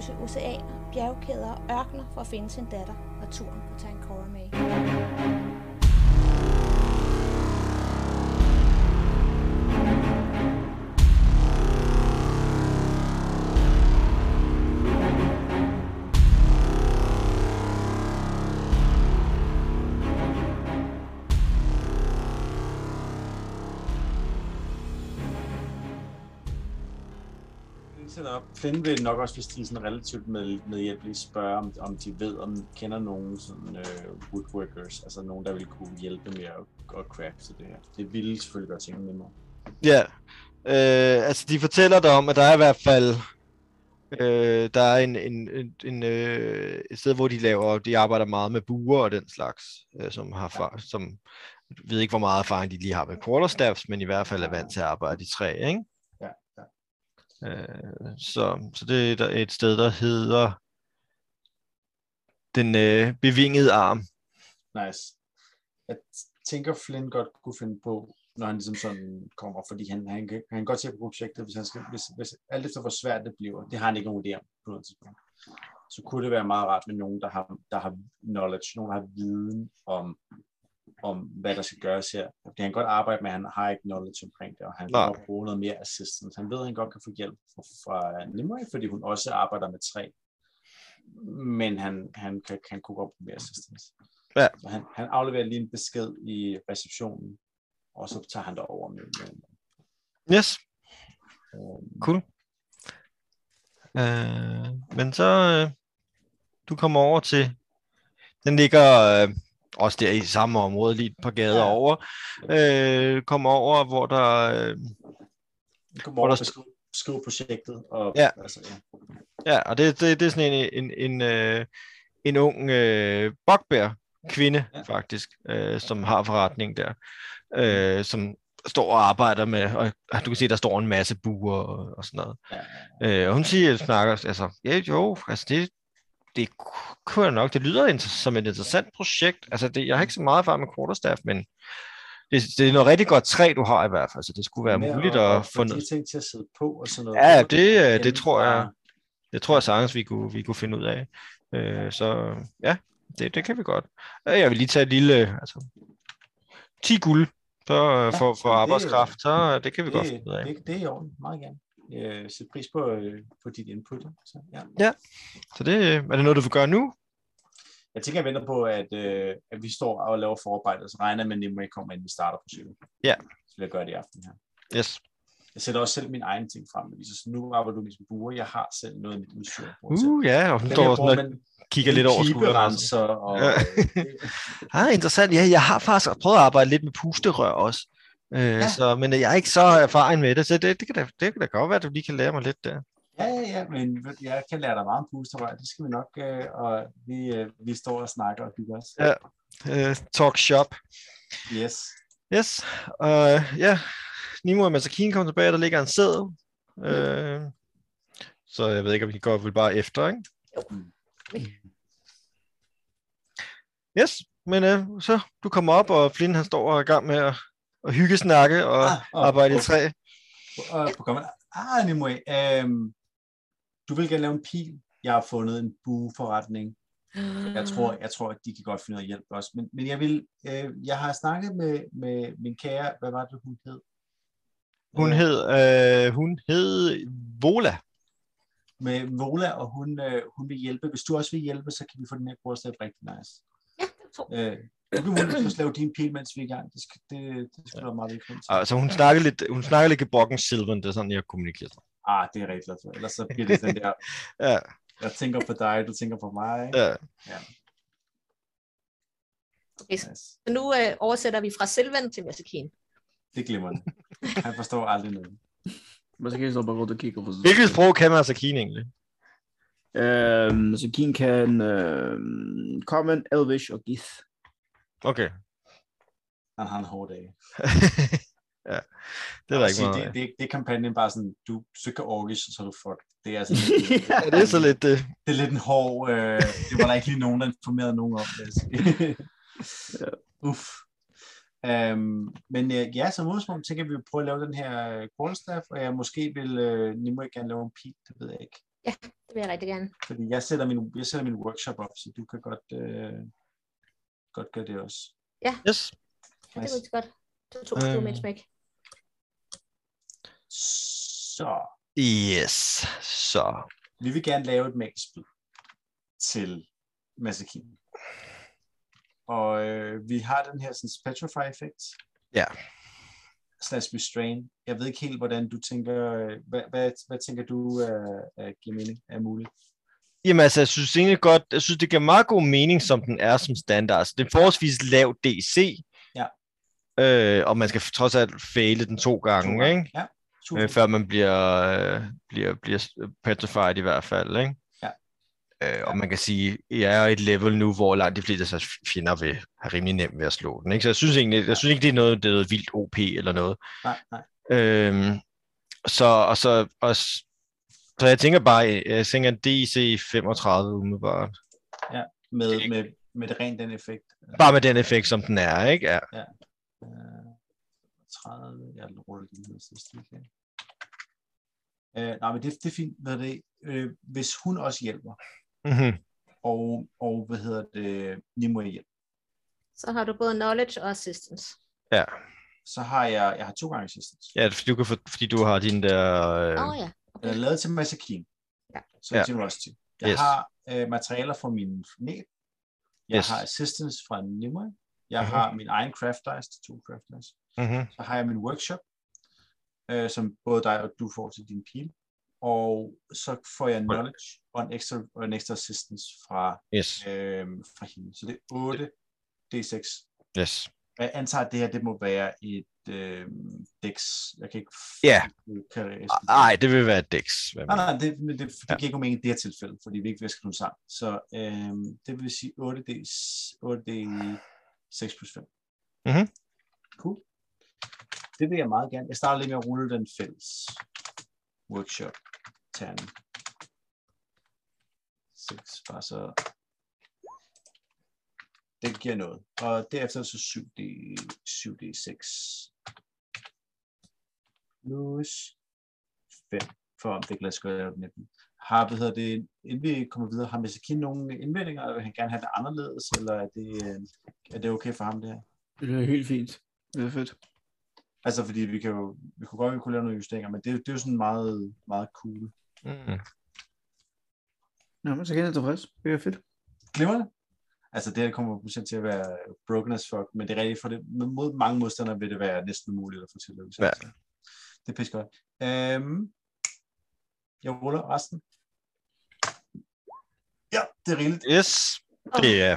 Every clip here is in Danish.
krydse oceaner, bjergkæder og ørkner for at finde sin datter, og turen på Tankora med. Sætter op. Flynn vil nok også, hvis de er sådan relativt med, medhjælpelige, spørge, om, om de ved, om de kender nogen sådan, øh, woodworkers, altså nogen, der vil kunne hjælpe med at, at crafte det her. Det ville selvfølgelig gøre tingene nemmere. Ja, øh, altså de fortæller dig om, at der er i hvert fald øh, der er en, en, en, en øh, et sted, hvor de laver, de arbejder meget med buer og den slags, øh, som har far, som ved ikke, hvor meget erfaring de lige har med quarterstaffs, men i hvert fald er vant til at arbejde i træ, ikke? Øh, så, så det er et sted, der hedder den øh, bevingede arm. Nice. Jeg tænker, Flynn godt kunne finde på, når han ligesom sådan kommer, fordi han, han, kan, han kan godt se på projektet, hvis han skal, hvis, hvis, alt efter hvor svært det bliver, det har han ikke nogen idé om på noget tidspunkt, så kunne det være meget rart med nogen, der har, der har knowledge, nogen, der har viden om, om, hvad der skal gøres her. Det kan han godt arbejde med, han har ikke knowledge omkring det, og han Nej. kan bruge noget mere assistance. Han ved, at han godt kan få hjælp fra, fra Nimue, fordi hun også arbejder med træ, men han, han kan, kan kunne godt bruge mere assistance. Ja. Så han, han afleverer lige en besked i receptionen, og så tager han det over med, med Yes, øhm, cool. Øh, men så, øh, du kommer over til, den ligger øh, også der i samme område, lige et par gader over. Øh, kommer over, hvor der, øh, vi kommer hvor over der beskrive, beskrive projektet. Og, Ja. Altså, ja. ja, og det, det, det er sådan en, en, en, øh, en ung øh, bokbær kvinde, Ja. ja. faktisk, øh, som har forretning der, øh, som står og arbejder med, og du kan se, der står en masse buer og, og sådan noget. Ja, Øh, og hun siger, snakker, altså, ja, jo, altså det, det kunne nok, det lyder som et interessant projekt. Altså, det, jeg har ikke så meget erfaring med quarterstaff, men det, det er noget rigtig godt træ, du har i hvert fald, så det skulle være muligt at, at få noget. de ting til at sidde på og sådan noget. Ja, det, øh, det tror jeg, det tror jeg sagtens, vi kunne, vi kunne finde ud af. Øh, så ja, det, det kan vi godt. Øh, Jeg vil lige tage et lille, altså, 10 guld så, øh, for, for det- arbejdskraft, så det kan vi godt Det, finde ud af. det, det er i orden, meget gerne. Jeg sætter pris på, øh, på dit input. Så, ja. Så det, øh, er det noget, du vil gøre nu? Jeg tænker, jeg venter på, at, øh, at vi står og laver forarbejdet, og så regner med, at Nimue kommer ind, vi starter projektet. Ja. Så vil jeg gøre det i aften her. Yes. Jeg sætter også selv mine egne ting frem. Så nu arbejder du ligesom buer. Jeg har selv noget af mit udstyr. Uh, ja, og hun Den står her sådan man kigger lidt over skulderen. og... Ja. Ah, interessant. Ja, jeg har faktisk prøvet at arbejde lidt med pusterør også. Øh, Ja. så, men jeg er ikke så erfaren med det, så det, det, kan da, det kan da godt være, at du lige kan lære mig lidt der. Ja, ja, ja, men jeg kan lære dig meget om pusterør. Det skal vi nok, øh, og vi, øh, vi står og snakker og hygger os. Ja. Øh, talk shop. Yes. Yes. Og øh, ja, Nimo og Masakine kommer tilbage, der ligger en sædel. Øh, så jeg ved ikke, om vi går vel bare efter, ikke? Yes, men øh, så du kommer op, og Flynn han står og er i gang med at, at hygge snakke og Ah, og- arbejde i og- træ. Og programmet. Ah, Nimue, øhm, du vil gerne lave en pil. Jeg har fundet en bueforretning. Jeg tror, jeg tror, at de kan godt finde noget hjælp også. Men, men jeg vil, øh, jeg har snakket med, med min kære, hvad var det, hun hed? Hun Øh, hed, øh, hun hed Vola. Med Vola, og hun, øh, hun vil hjælpe. Hvis du også vil hjælpe, så kan vi få den her kursstab rigtig nice. Ja, det tror Øh, du kan muligvis lave din pil, mens vi er i gang. Det skal, det, det skal være meget velkommen til. Altså hun snakker lidt, hun snakker lidt gebrokken Silvan, det er sådan, jeg kommunikerer. Ah, det er rigtig glad for. Ellers så bliver det den der, Ja, jeg tænker på dig, du tænker på mig. ja. Okay, Nice. så nu øh, oversætter vi fra Sylvan til Masakine. Det glemmer han. Han forstår aldrig noget. Jeg så bare gå ud og kigge på Hvilket sprog kan Masakine egentlig? Øhm, så Keen kan øhm, Common, Elvish og Gith. Okay. Han har en hård dag. ja, det er der ikke Sige, meget det, det, det er kampagnen bare sådan, du søger orkish, så er du fuck. Det er, sådan, Ja, det er så lidt det. det er lidt en hård, øh, det var der ikke lige nogen, der informerede nogen om. jeg sige. Uff. Øhm, men øh, ja, som udgangspunkt tænker vi at prøve at lave den her øh, quarterstaff, og jeg måske vil, øh, ni må ikke gerne lave en pil, det ved jeg ikke. Det vil jeg rigtig gerne. Fordi jeg sætter min, jeg sætter min workshop op, så du kan godt, øh, godt gøre det også. Yes. Ja, det er godt. Så to øh. Øhm. med et smæk. Så Yes. Så. vi vil gerne lave et magspil til Masakin. Og øh, vi har den her sådan, Petrify effekt. Ja. Slash restrain. Jeg ved ikke helt, hvordan du tænker, øh, hvad, hvad, hvad tænker du uh, uh, giver mening, er muligt? Jamen altså, jeg synes egentlig godt, jeg synes, det giver meget god mening, som den er som standard. Så det er forholdsvis lav DC. Ja. Øh, og man skal trods alt faile den to gange, To gange. ikke? Ja, super. Øh, før man bliver, øh, bliver, bliver petrified i hvert fald, ikke? Ja. Øh, og man kan sige, jeg er et level nu, hvor langt de fleste af fjender vil have rimelig nemt ved at slå den, ikke? Så jeg synes egentlig, jeg synes ikke, det er noget, det er noget vildt OP eller noget. Nej, nej. Øhm, så, og så, og, så jeg tænker bare, jeg tænker DC 35 umiddelbart. Med, med, med det rent den effekt. Bare med den effekt, som den er, ikke? Ja. Øh, 30, jeg ruller lige ned sidste igen. Øh, nej, men det, det er fint. Hvad det? Øh, hvis hun også hjælper, Mm-hmm. og, og hvad hedder det, Nimue hjælper, Så har du både knowledge og assistance. Ja. så har jeg, jeg har to gange assistance. ja, fordi du, kan få, fordi du har din der... Øh, Åh oh, ja. Den Okay. er lavet til Masakin. Ja. Så Ja. generosity. Jeg Yes. har øh, materialer fra min net. Jeg Yes. har assistance fra Nimue. Jeg Mhm. har min egen craft dice, to craft dice. mm-hmm. Så har jeg min workshop, øh, som både dig og du får til din pil. Og så får jeg knowledge og en ekstra, og en ekstra assistance fra, Yes, øh, fra hende. Så det er 8 D6. yes. Jeg antager, at det her det må være et øh, dex. Jeg kan ikke... Ja. Kan, Nej, det vil være dex. Nej, nej, det, men det, det Ja. giver ikke nogen mening i det her tilfælde, fordi vi ikke visker dem sammen. Så øh, det vil sige 8D, 8D 6 plus 5. Mhm. Cool. Det vil jeg meget gerne. Jeg starter lige med at rulle den fælles workshop terning. 6, bare så det giver noget. Og derefter så 7D, 7D6 plus 5, for om det kan lade sig gøre at lave den enten. Har, hvad hedder det, inden vi kommer videre, har Masakin nogle indvendinger, eller vil han gerne have det anderledes, eller er det, øh, er det okay for ham det her? Det er helt fint. Det er fedt. Altså, fordi vi kan jo, vi kunne godt vi kunne lave nogle justeringer, men det, det er jo sådan meget, meget cool. Mm. Nå, men så kan jeg tilfreds. Det er fedt. Glimrende. Altså, det her kommer potentielt til at være broken as fuck, men det er rigtigt, for det, mod mange modstandere vil det være næsten umuligt at få til at lykkes. Ja. Altså. Det er pisse godt. Øhm, jeg ruller resten. Ja, det er rigeligt. Yes, det er...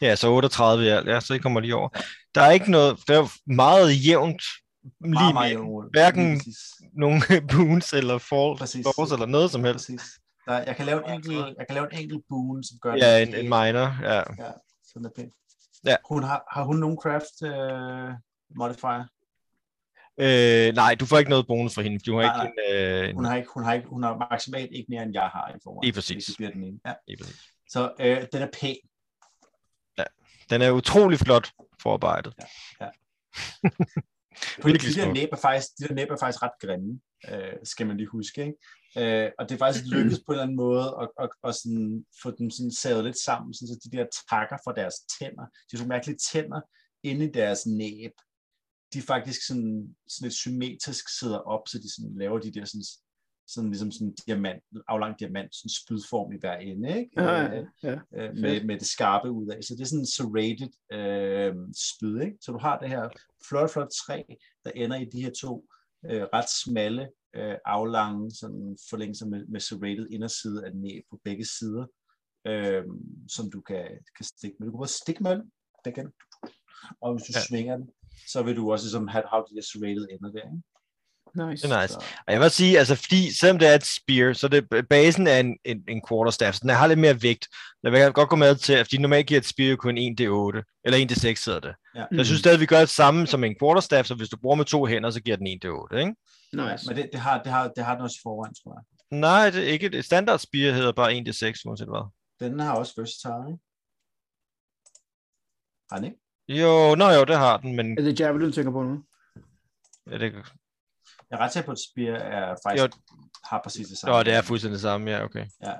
Ja, så 38 i alt. Ja, så I kommer lige over. Der er ikke noget... Det er meget jævnt. Lige Meget, meget med jævn rulle. hverken- præcis. nogle boons eller falls, falls eller noget som helst. Præcis. Der, jeg, kan lave en enkelt, jeg kan lave en enkelt boon, som gør Ja, den en, en minor. Ja. Ja, sådan er pænt. Ja. Hun har, har hun nogen craft uh, modifier? Øh, nej, du får ikke noget bonus fra hende, for du har Nej, ikke en... Øh, Hun har, ikke, hun, har ikke, hun har maksimalt ikke mere, end jeg har i forvejen. Lige præcis. Det bliver den ene. Ja. lige præcis. Så øh, den er pæn. Den er utrolig flot forarbejdet. På Virkelig de der næb er faktisk, de der næb er faktisk ret grimme, øh, skal man lige huske. Ikke? Øh, og det er faktisk lykkedes på en eller anden måde at, at, at sådan, få dem sådan savet lidt sammen, sådan, så de der takker fra deres tænder, de så mærkelige tænder inde i deres næb, de faktisk sådan, sådan lidt symmetrisk sidder op, så de sådan laver de der sådan, sådan ligesom sådan en diamant, aflang diamant, sådan spydform i hver ende, ikke? Ja, Øh, ja, ja. øh, med, med det skarpe ud af. Så det er sådan en serrated øh, spyd, ikke? Så du har det her flot, flot træ, der ender i de her to øh, ret smalle, øh, aflange sådan forlængelser med, med serrated inderside af næb på begge sider, øh, som du kan, kan stikke med. Du kan både stikke med den, den kan, og hvis du Ja. ja. svinger den, så vil du også ligesom have, have de der serrated ender der, ikke? Nice. Det er nice. Og jeg vil sige, altså fordi, selvom det er et spear, så det basen er en, en, en quarterstaff, så den har lidt mere vægt. Jeg vil godt gå med til, at fordi normalt giver et spear kun 1d8, eller 1d6 hedder det. ja. Så jeg synes stadig, vi gør det samme som en quarterstaff, så hvis du bruger med to hænder, så giver den 1d8, ikke? Nice. Men det, det, har, det, har, det har den også i forvejen, tror jeg. Nej, det er ikke. Et standard spear hedder bare 1d6, uanset hvad. Den har også versatile, ikke? Har den ikke? Jo, nå jo, det har den, men Er det Javelin, du tænker på nu? ja, det, Jeg er ret sikker på, at Spear er faktisk har præcis det samme. nå, det er fuldstændig det samme, ja, okay. Ja,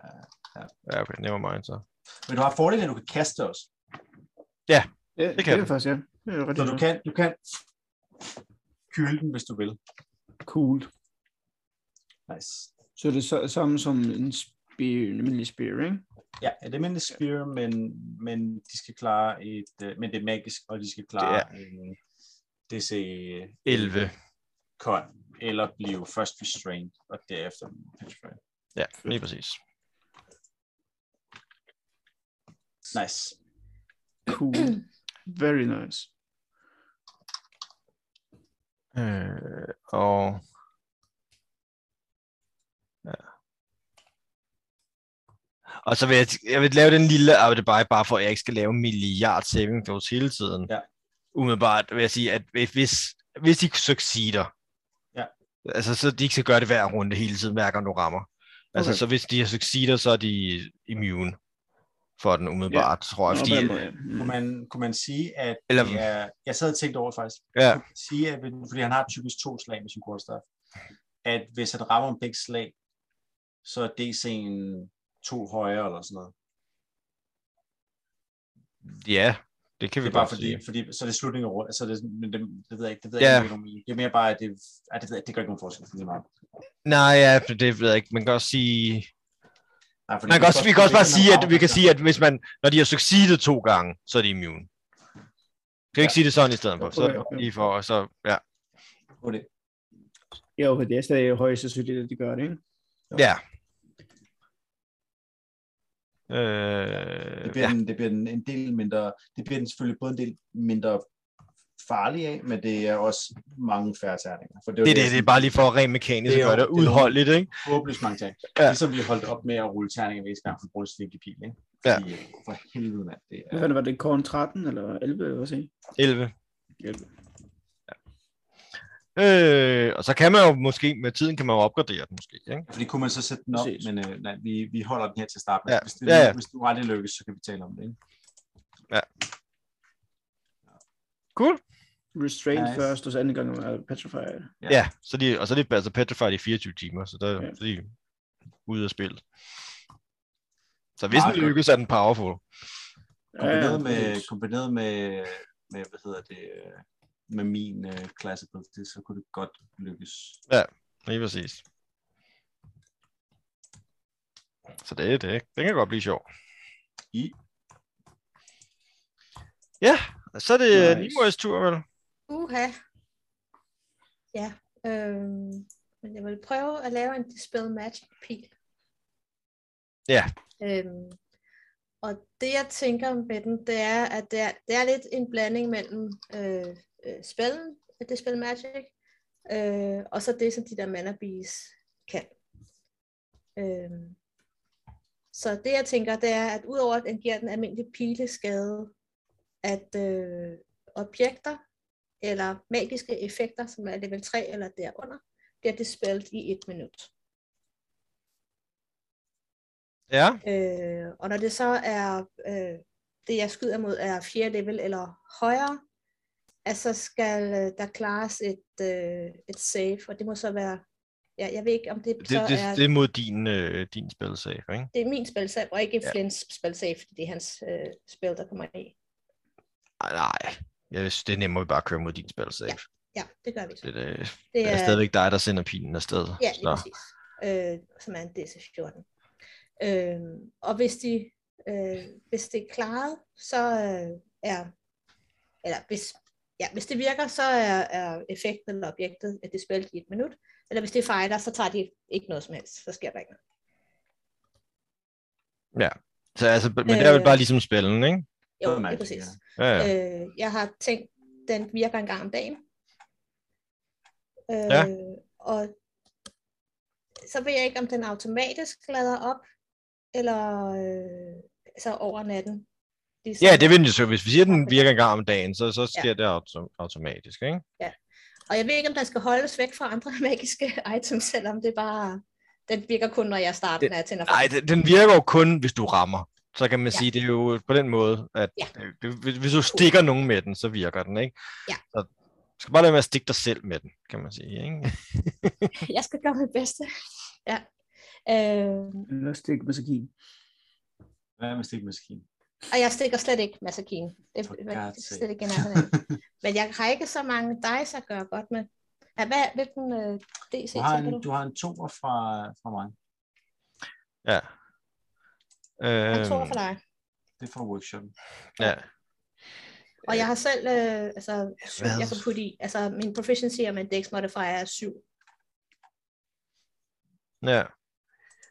Ja, okay, never mind så. men du har fordelen, at du kan kaste også. Ja, Det det kan det faktisk, ja. Det er jo Så du kan, du kan kylde den, hvis du vil. cool. Nice. Så det er så, samme som en spear, en almindelig spear, ikke? Ja, det er almindelig spear, men, men de skal klare et, øh, men det er magisk, og de skal klare Det en DC 11. con, eller blive først restrained, og derefter petrified. Ja, lige præcis. Nice. Cool. Very nice. Øh, og... Ja. Og så vil jeg, jeg vil lave den lille arbejde bare for, at jeg ikke skal lave milliard saving throws hele tiden. Ja. Umiddelbart vil jeg sige, at hvis, hvis de succeeder, Ja. Altså så de ikke skal gøre det hver runde hele tiden, hver gang du rammer. Altså Okay. så hvis de succeeder, så er de immune for den umiddelbart, tror jeg. Fordi, ja. Kunne man, kunne man sige, at Eller- det er, jeg sad og tænkte over faktisk, ja, sige, at, fordi han har typisk to slag med sin quarterstaff, at hvis han rammer en begge slag, så er DC'en to højere eller sådan noget. ja, det kan vi Det er bare godt fordi, sige. fordi så er det slutningen af rundt, så det, men det, det ved jeg ikke, det ved Ja. jeg ikke, om det er mere bare, at det, at det, ved jeg, det gør ikke nogen forskel. Det meget. Nej, ja, det ved jeg ikke. Man kan også sige... Nej, Man kan også, vi kan også bare sige, at vi kan sige, at hvis man, når de har succeedet to gange, så er de immune. Kan vi ikke Ja. sige det sådan i stedet for? Så Okay, okay. lige for, så, ja. på det. Ja, okay, det er stadig højst sandsynligt, at de gør det, ikke? Ja. Øh, Det bliver, ja. den, det bliver den en del mindre, det bliver den selvfølgelig både en del mindre farlig af, men det er også mange færre terninger. For det, Det, er det, det er bare lige for rent mekanisk Det at gøre det det er udholdeligt, ikke? håbløst mange ting. Ja. Ligesom vi holdt op med at rulle terninger hver gang for at bruge en svinke pil, ikke? Ja. Fordi, for helvede, mand. Det Hvad er, var det, var det korn 13 eller 11, eller hvad siger 11. 11. Øh, og så kan man jo måske, med tiden kan man jo opgradere den måske, ikke? fordi kunne man så sætte den op, Præcis. men øh, nej, vi, vi holder den her til start med. Ja. Hvis, det, Ja, ja. hvis du aldrig lykkes, så kan vi tale om det, ikke? Cool. Restrained Nice. først, og så anden gang er petrified. Ja. Ja, så de, og så er de altså petrified i 24 timer, så der, Ja. ja. så de er ude af spillet. Så hvis den lykkes, er den powerful. Kombineret, Ja, med, kombineret med, med, hvad hedder det, øh, med min uh, class ability, så kunne det godt lykkes. Lige præcis. Så det er det. Det kan godt blive sjovt. I. Ja, så er det Nice. Nimoys tur, vel? Uha. Ja, øhm, men jeg vil prøve at lave en Dispel Magic pil. Ja. Øhm, og det jeg tænker med den, det er, at det er, det er lidt en blanding mellem øh, øh, spellen, Dispel Magic, øh, og så det, som de der mana bees kan. Øhm, så det jeg tænker, det er, at udover at den giver den almindelige pileskade, at øh, objekter eller magiske effekter, som er level 3 eller derunder, bliver dispelled i et minut. Ja, Øh, og når det så er, øh, det jeg skyder mod er 4 level eller højere, at så skal øh, der klares et, øh, et save, og det må så være, ja, jeg ved ikke om det, det, så det, er, det er mod din, øh, din spil save, ikke? det er min spilsave, og ikke Ja. Flints spilsave, fordi det er hans øh, spil, der kommer i. Ej, nej. Jeg synes, det er nemmere at vi bare køre mod din spil save. Ja, det gør vi. Det, det, Det det er stadigvæk dig, der sender pilen afsted. Ja, lige så. præcis. Øh, som er en DC-14. Øh, og hvis de, øh, hvis det er klaret, så øh, er, eller hvis, ja, hvis det virker, så er, er effekten eller objektet, at det er spillet i et minut. Eller hvis det er fighter, så tager de ikke noget som helst. Så sker der ikke noget. Så altså, men det er vel Øh. bare ligesom spillen, ikke? Jo, Det er præcis. Ja, ja. Øh, jeg har tænkt, den virker en gang om dagen. Øh, Ja. Og så ved jeg ikke, om den automatisk lader op, eller øh, så over natten. Ligesom, ja, det vil den jo så. Hvis vi siger, at den virker en gang om dagen, så, så sker det autom- automatisk, ikke? Og jeg ved ikke, om den skal holdes væk fra andre magiske items, selvom det bare... Den virker kun, når jeg starter, Det- når jeg tænder Nej, den. virker jo kun, hvis du rammer. så kan man Ja. sige, det er jo på den måde, at Ja. det, det, hvis- du stikker nogen med den, så virker den, ikke? Ja. Så du skal bare lade med at stikke dig selv med den, kan man sige, ikke? Jeg skal gøre mit bedste. Ja. Øh, Eller stik med sakin. Hvad med stikmaskinen? Og jeg stikker slet ikke massakin. Det er er slet ikke af. Men jeg har ikke så mange dice at gøre godt med. Ja, hvad, hvilken øh, DC Du har tænker du? en, du har en toer fra, fra mig. Ja. Jeg Øhm, tror for dig. Det er fra workshop. ja. Og jeg har selv, øh, altså, syv, jeg kan putte i, altså min proficiency og min dex modifier er 7. Ja.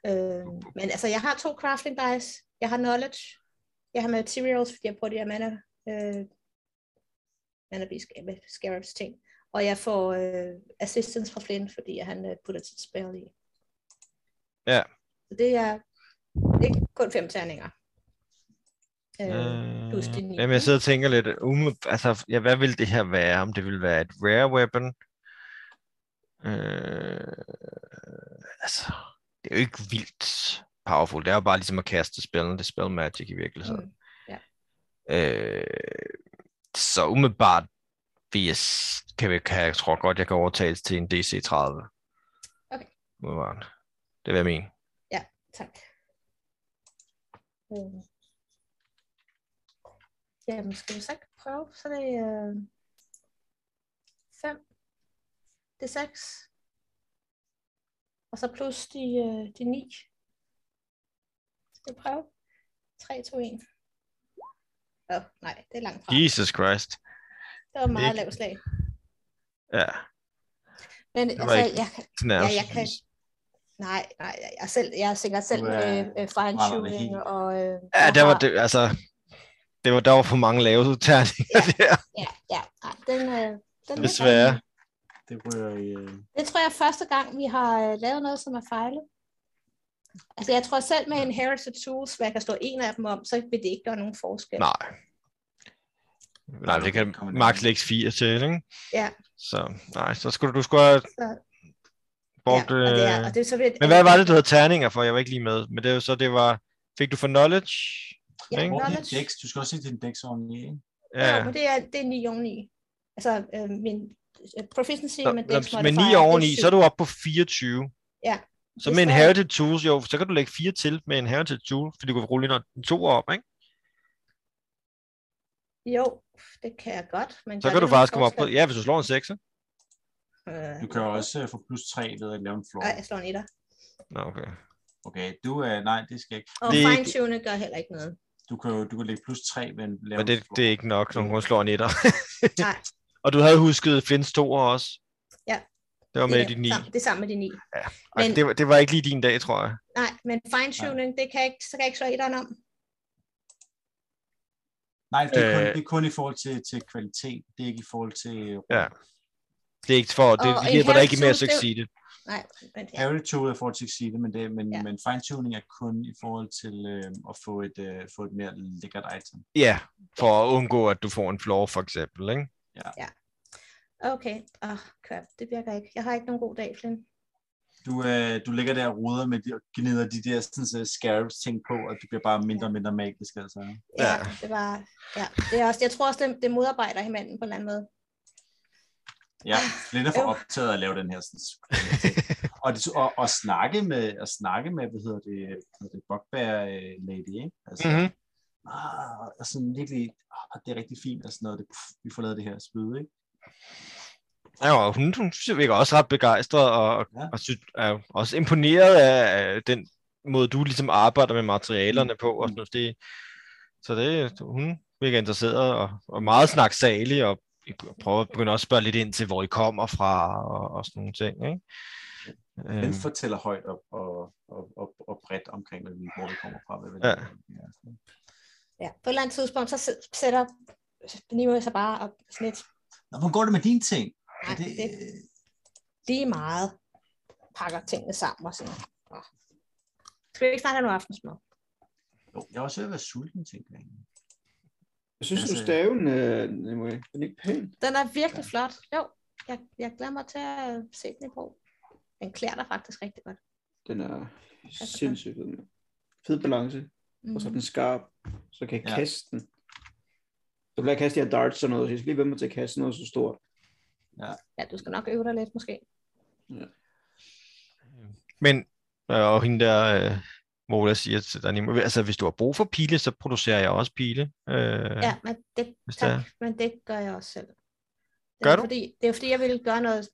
Øh, men altså, jeg har to crafting dice. Jeg har knowledge. Jeg har materials, fordi jeg bruger de her mana, øh, mana scarabs ting. Og jeg får øh, assistance fra Flynn, fordi han øh, putter sit spell i. Ja. Så det er ikke kun fem terninger. Øh, plus de Øh, jamen, jeg sidder og tænker lidt, um, altså, ja, hvad vil det her være? Om det vil være et rare weapon? Øh, altså, det er jo ikke vildt powerful. Det er jo bare ligesom at kaste spillen. Det er spell magic i virkeligheden. Mm, ja. Øh, så umiddelbart vil jeg, kan vi, kan jeg tror godt, jeg kan overtales til en DC 30. Okay. Umiddelbart. Det vil jeg mene. Tak. Øh. Jamen, skal vi så ikke prøve? Så er det 5. Det er 6. Og så plus de, øh, de 9. Skal vi prøve? 3, 2, 1. Åh, oh, nej, det er langt fra. Jesus Christ. Det var meget lavt slag. Ja, Men var altså, ikke jeg, kan- nærmest. Ja, jeg kan- nej, nej, jeg selv, jeg er sikkert selv med øh, fine brænder det tuning helt. og... Øh, Ja, det var det, altså, det var, der var for mange lave terninger der. Ja, ja, nej, den, øh, den Desværre. Det ryger i... Øh... Det tror jeg er første gang, vi har øh, lavet noget, som er fejlet. Altså jeg tror selv med Inherited Tools, hvor jeg kan slå en af dem om, så vil det ikke gøre nogen forskel. Nej. Nej, det kan max lægge 4 til, ikke? Ja. Så nej, så skulle du, skulle have brugt... ja, og det er, øh, og det er så ved, Men hvad var det, du havde terninger for? Jeg var ikke lige med. Men det er jo så, det var... Fik du for knowledge? Ja, ikke? Knowledge. dex? Du skal også se din dex oveni, ikke? Ja. Ja. Men det er, det er 9 oveni. Altså øh, min øh, proficiency Så, med Dex med 9 modifier, oveni, så er du oppe på 24. Ja. Så med står- Inherited Tools, jo, så kan du lægge 4 til med Inherited Tools, fordi du kan rulle en to op, ikke? Jo, det kan jeg godt. Men Så kan du faktisk komme op på... Ja, hvis du slår en 6. Øh, Du kan jo også øh, få plus 3 ved at lave en floor. Nej, jeg slår en etter. Nå, okay. Okay, du er... Nej, det skal ikke. Og Det fine ikke- tuning gør heller ikke noget. Du kan, jo- du kan lægge plus 3 ved en lave Men det, det er ikke nok, når hun slår en etter. Nej, Og du havde husket Flints 2 også. Ja. Det var med det, de 9. sam- det sammen med de 9. Altså, Men- det, var, det var ikke lige din dag, tror jeg. Nej, men fine tuning, det kan jeg ikke, så kan jeg ikke slå etteren om. Nej, det er, kun, Øh. det er kun i forhold til, til kvalitet. Det er ikke i forhold til... Ja. Det er ikke for, det, Og det hjælper dig ikke med at Inherited Tools, succeed. Nej, men ja. Harry 2 er i forhold til Exceed, men, det, men, Ja. ja. men fine-tuning er kun i forhold til øh, at få et, øh, få et mere lækkert item. Ja, for at undgå, at du får en floor, for eksempel. Ikke? Okay, ah, crap, det virker ikke. Jeg har ikke nogen god dag, Flynn. Du, øh, du ligger der og ruder med de, og gnider de der sådan, så scarabs ting på, og du bliver bare mindre og mindre magisk. Altså. Ja, Ja. det var, ja, det er også, jeg tror også, det, det modarbejder hinanden på en eller anden måde. Ja, lidt er for optaget af at lave den her sådan, og, det, og, og, snakke med, at snakke med, hvad hedder det, hvad hedder det bugbear øh, lady, ikke? Altså, Mhm. ah, og sådan virkelig, ah, det er rigtig fint, og sådan noget, det, pff, vi får lavet det her spyd, ikke? Ja, og hun, hun virker også ret begejstret, og, og, Ja. og synes, er også imponeret af den måde, du ligesom arbejder med materialerne på. Og sådan noget. Det, så det, hun virker interesseret og, og meget snaksalig, og prøver begynder også at spørge lidt ind til, hvor I kommer fra, og, og sådan nogle ting. Ikke? Den Øhm, fortæller højt og, og, og, og, og bredt omkring, hvad vi, hvor vi kommer fra. Hvad vi Ja. ja. Ja, på et eller andet tidspunkt, så sætter Nimo sig bare op sådan lidt Nå, hvordan går det med dine ting? Nej, Er det, det- lige meget, pakker tingene sammen og sådan. Nå. Skal vi ikke snart have noget aftensmad? jo, jeg er også ved at være sulten, tænker jeg. Jeg synes, du Altså- staven, øh, den er ikke pæn. Den er virkelig flot. Jo, jeg, jeg glæder mig til at se den i brug. Den klæder dig faktisk rigtig godt. Den er sindssygt fed. Fed balance. Mm. og så er den skarp, så kan jeg Ja. kaste den. Så bliver jeg kaste de her darts og noget, så jeg skal lige vende mig til at kaste noget så stort. Ja, du skal nok øve dig lidt, måske. Men, øh, og hende der, øh, Mola siger til dig, Nemo, altså hvis du har brug for pile, så producerer jeg også pile. Øh, Ja, men det, Hvis det tak, men det gør jeg også selv. Det Gør er du? Fordi, det er fordi, jeg ville gøre noget...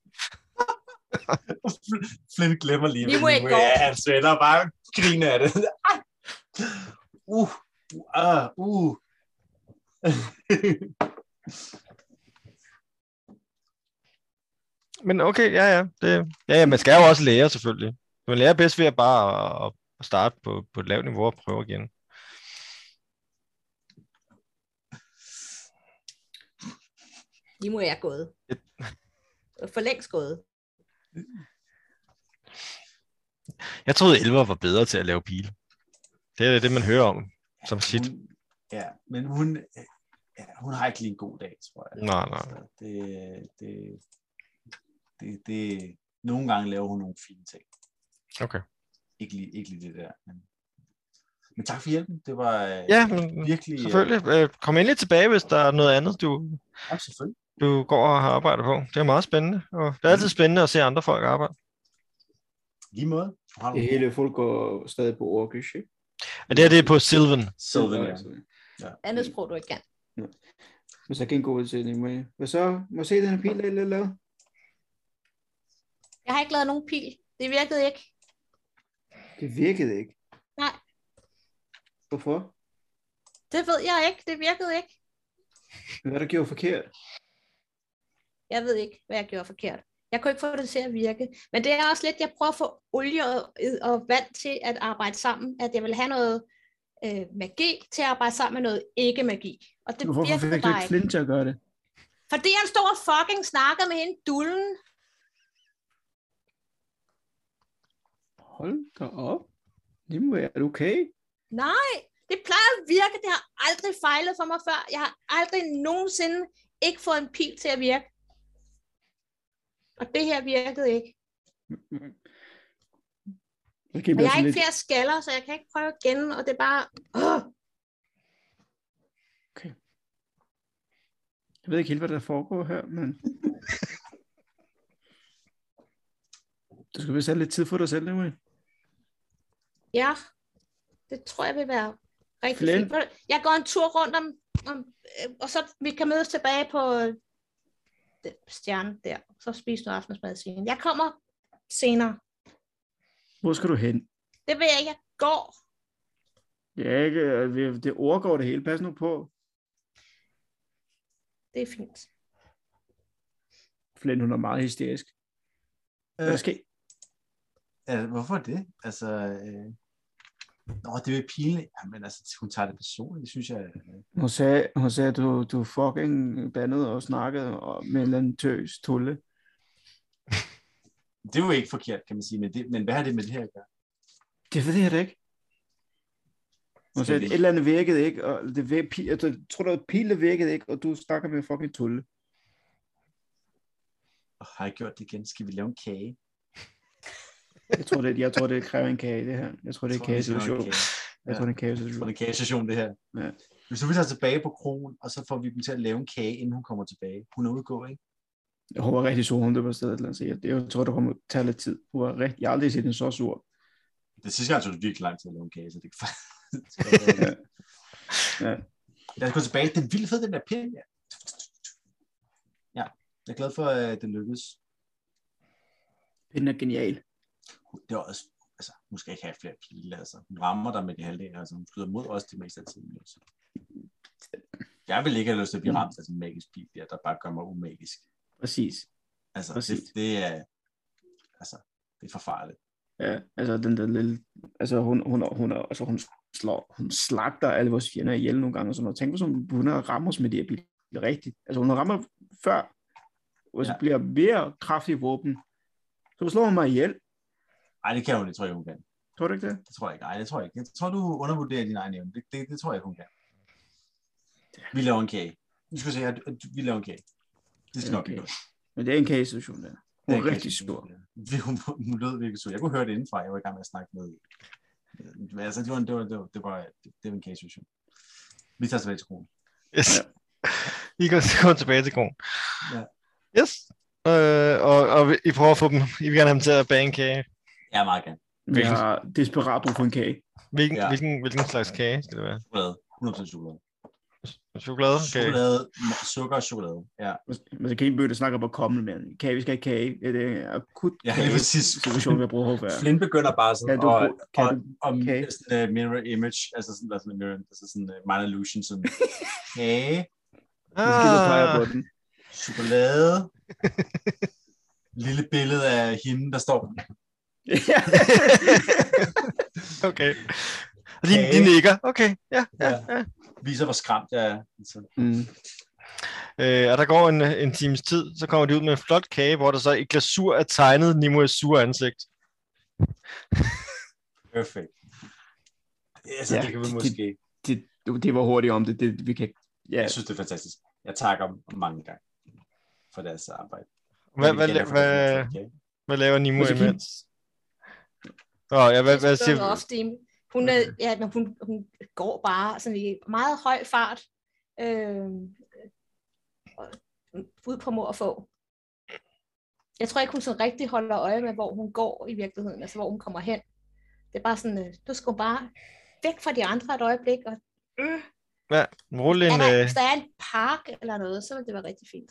Flint glemmer lige, Lige må Nimue gå. er. Han svætter og bare griner af det. uh, uh, uh. Men okay, ja, ja. Det, ja, ja, man skal jo også lære selvfølgelig. Man lærer bedst ved at bare at, at starte på, på et lavt niveau og prøve igen. Lige må jeg er gået. For længst gået. Jeg troede, Elver var bedre til at lave pile. Det er det, man hører om som shit. Hun, ja, men hun, ja, hun har ikke lige en god dag, tror jeg. Nej, nej. Så det, det, det, det, nogle gange laver hun nogle fine ting. Okay. Ikke lige, ikke lige det der. Men, men tak for hjælpen. Det var øh, Ja, men virkelig... selvfølgelig. Øh, Kom endelig tilbage, hvis der er noget andet, du, Øh, ja, selvfølgelig. du går og har arbejdet på. Det er meget spændende. Og det er altid spændende at se andre folk arbejde. Lige måde. Det hele folk går stadig på Orkish, ikke? Men det her, det er på Sylvan. Sylvan, ja. Altså, Andet sprog, du ikke kan. Hvis jeg kan gå ud til det, hvad så? Må jeg se den her pil, er lidt lavet? Jeg har ikke lavet nogen pil. Det virkede ikke. Det virkede ikke. Nej. Hvorfor? Det ved jeg ikke. Det virkede ikke. Hvad er der gjort forkert? Jeg ved ikke, hvad jeg gjorde forkert. Jeg kunne ikke få det til at virke. Men det er også lidt, jeg prøver at få olie og, og vand til at arbejde sammen. At jeg vil have noget øh, magi til at arbejde sammen med noget ikke-magi. Og det Hvorfor fik du ikke. Flint til at gøre det? Fordi han stod og fucking snakkede med hende dullen. Hold da op. Nimue, er du okay? Nej, det plejer at virke. Det har aldrig fejlet for mig før. Jeg har aldrig nogensinde ikke fået en pil til at virke. Og det her virkede ikke. Okay, Og jeg har ikke flere skaller, så jeg kan ikke prøve igen. Og det er bare... Åh, Jeg ved ikke helt, hvad der foregår her, men... Du skal vist have lidt tid for dig selv, Nimue. ja, det tror jeg vil være rigtig Flynn? fint. Jeg går en tur rundt om, om øh, og så vi kan mødes tilbage på øh, den stjerne der. Så spiser du aftensmad senere. Jeg kommer senere. Hvor skal du hen? Det vil jeg ikke. Jeg går. Ja, ikke, det- overgår det hele. Pas nu på. Det er fint. Flint, hun er meget hysterisk. Hvad er Øh, sket? ja, hvorfor det? Altså, øh... Nå, det er jo pinligt. Jamen, altså, hun tager det personligt, det synes jeg. øh, Hun sagde, hun sagde at du, du fucking bandede og snakkede og- med en eller anden tøs tulle. Det er jo ikke forkert, kan man sige, men, det, men hvad har det med det her at gøre? Det ved jeg da ikke. Hun sagde, et eller andet virkede ikke, og det vir- pi- jeg tror, der var pil, der virkede ikke, og du snakker med en fucking tulle. Oh, har jeg gjort det igen? Skal vi lave en kage? Jeg tror, det, jeg tror, det kræver en kage, det her. Jeg tror, det er kagesituation. en kage. Jeg tror, det er tror, kagesituation. det er kagestation, det her. Ja. Hvis du vil tage tilbage på krogen, og så får vi dem til at lave en kage, inden hun kommer tilbage. Hun er udgå, ikke? Jeg håber rigtig sur, hun løber afsted et eller andet. Så jeg, tror, det kommer til at tage lidt tid. Hun er rigtig, jeg har aldrig set hende så sur. Det sidste gang tog det virkelig lang tid at lave en kage, så det kan faktisk... Ja. Ja. Lad os gå tilbage. Er vildt fedt, den der pind. Ja. ja, jeg er glad for, at det lykkedes. Pinden er genial. Det er også, altså, hun skal ikke have flere pile, altså. Hun rammer dig med de halvdelen, altså hun skyder mod os det meste af tiden. Altså. Jeg vil ikke have lyst til at blive ramt af sådan en magisk pil der, der bare gør mig umagisk. Præcis. Altså, det, Præcis. det, er, altså, det er for farligt. Ja, altså den der lille, altså hun, hun, hun, altså hun slår, hun slagter alle vores fjender ihjel nogle gange og sådan noget. Tænk som hun har rammer os med de her pile rigtigt. Altså hun rammer før, og så Ja. bliver mere kraftig våben. Så slår hun mig ihjel. Nej, det kan hun, det tror jeg, hun kan. Tror du ikke det? Det tror jeg ikke. Nej, det tror jeg ikke. Jeg tror, du undervurderer din egen evne. Det, det, det tror jeg, hun kan. Vi laver en kage. Nu skal vi se du- Vi laver en kage. Det skal Ja, nok blive okay. godt. Men det er en kagesituation der. Hun Det er en kage, rigtig stor. jeg. Hun, hun lød virkelig sur. Jeg kunne høre det indenfra. Jeg var i gang med at snakke med altså, det var, det var, det var, det var, det var en case-situation. Vi tager tilbage til kronen. Yes. Ja. I går, går tilbage til kronen. Ja. Yes. Øh, og, og I prøver at få dem, I vil gerne have dem til at bage en kage. Ja, meget gerne. Vi Hvilken- har desperat brug for en kage. Hvilken, Ja. ja. hvilken, hvilken slags kage skal det være? Chokolade. 100% chokolade. Chokolade? Okay. Chokolade, sukker og chokolade. Ja, Men så kan I begynde at snakke om at komme med en kage. Vi skal have kage. Ja, det er akut ja kage lige præcis. situation, vi har brug for. Ja. Flynn begynder bare sådan, Kan du, og, kan og, du, og okay. sådan uh, mirror image, altså sådan, altså, mirror, altså sådan uh, minor illusion, sådan kage, så skal du pege Ah, på den. chokolade, lille billede af hende, der står, okay. Og de, de nikker. Okay, ja. ja, Ja. Viser, hvor skræmt jeg er. Så, mm. Øh, og der går en, en times tid, så kommer de ud med en flot kage, hvor der så i glasur er tegnet Nimoys sure ansigt. perfekt. Altså, Ja, det kan vi det- måske. det, det, det var hurtigt om det. det vi kan, ja, Jeg synes, det er fantastisk. Jeg takker dem mange gange for deres arbejde. Hvad, hvad, hvad, hvad, hvad laver Nimo imens? Åh, ja, hvad, hvad siger team. Hun, er, ja, men hun, hun går bare sådan i meget høj fart øh, ud på mor og få. Jeg tror ikke, hun sådan rigtig holder øje med, hvor hun går i virkeligheden, altså hvor hun kommer hen. Det er bare sådan, øh, du skal bare væk fra de andre et øjeblik, og øh, Ja, rulle en øh, hvis der er en park eller noget, så vil det være rigtig fint.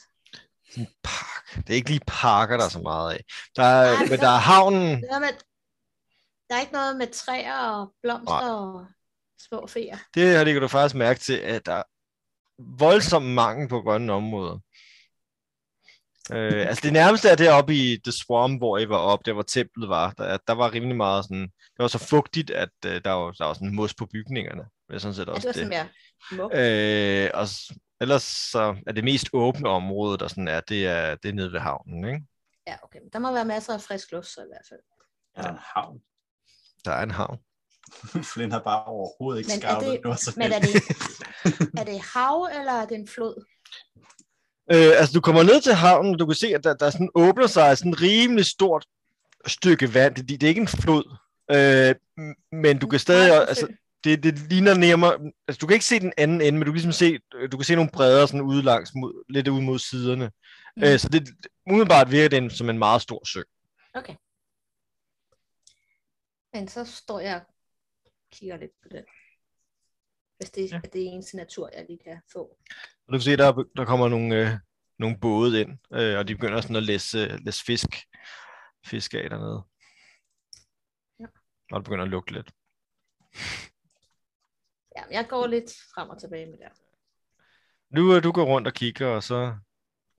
park. Det er ikke lige parker, der er så meget af. Der er, Ej, men der er havnen. Det er med, der er ikke noget med træer og blomster og små feer. Det har det du faktisk mærke til, at der er voldsom mangel på grønne områder. Øh, altså det nærmeste er deroppe i The Swamp, hvor I var op, der hvor templet var. Der, der var rimelig meget sådan, det var så fugtigt, at øh, der, var, der var sådan mos på bygningerne. Det er sådan set Ja, også det var det. sådan mere. Øh, og ellers så er det mest åbne område, der sådan er, det er, det er nede ved havnen, ikke? Ja, okay. Men Der må være masser af frisk luft, så i hvert fald. Der en havn? Der er en havn. Flynn har bare overhovedet ikke det- noget som Men er det, er det hav, eller er det en flod? Øh, altså, du kommer ned til havnen, og du kan se, at der, der sådan åbner sig sådan et rimelig stort stykke vand. Det, det er ikke en flod, øh, men du kan stadig... Nej, Altså, det, det ligner nærmere... Altså, du kan ikke se den anden ende, men du kan ligesom se, du kan se nogle bredder sådan ude langs, mod, lidt ud mod siderne. Mm. Øh, så det, umiddelbart virker den som en meget stor sø. Okay. Men så står jeg og kigger lidt på det. Hvis det Ja. er det eneste natur, jeg lige kan få. Og du kan se, der, er- der kommer nogle, øh, nogle både ind, øh, og de begynder sådan at læse, læse fisk, fisk af dernede. Ja. Og det begynder at lugte lidt. Ja, jeg går lidt frem og tilbage med det. Nu øh, du går rundt og kigger, og så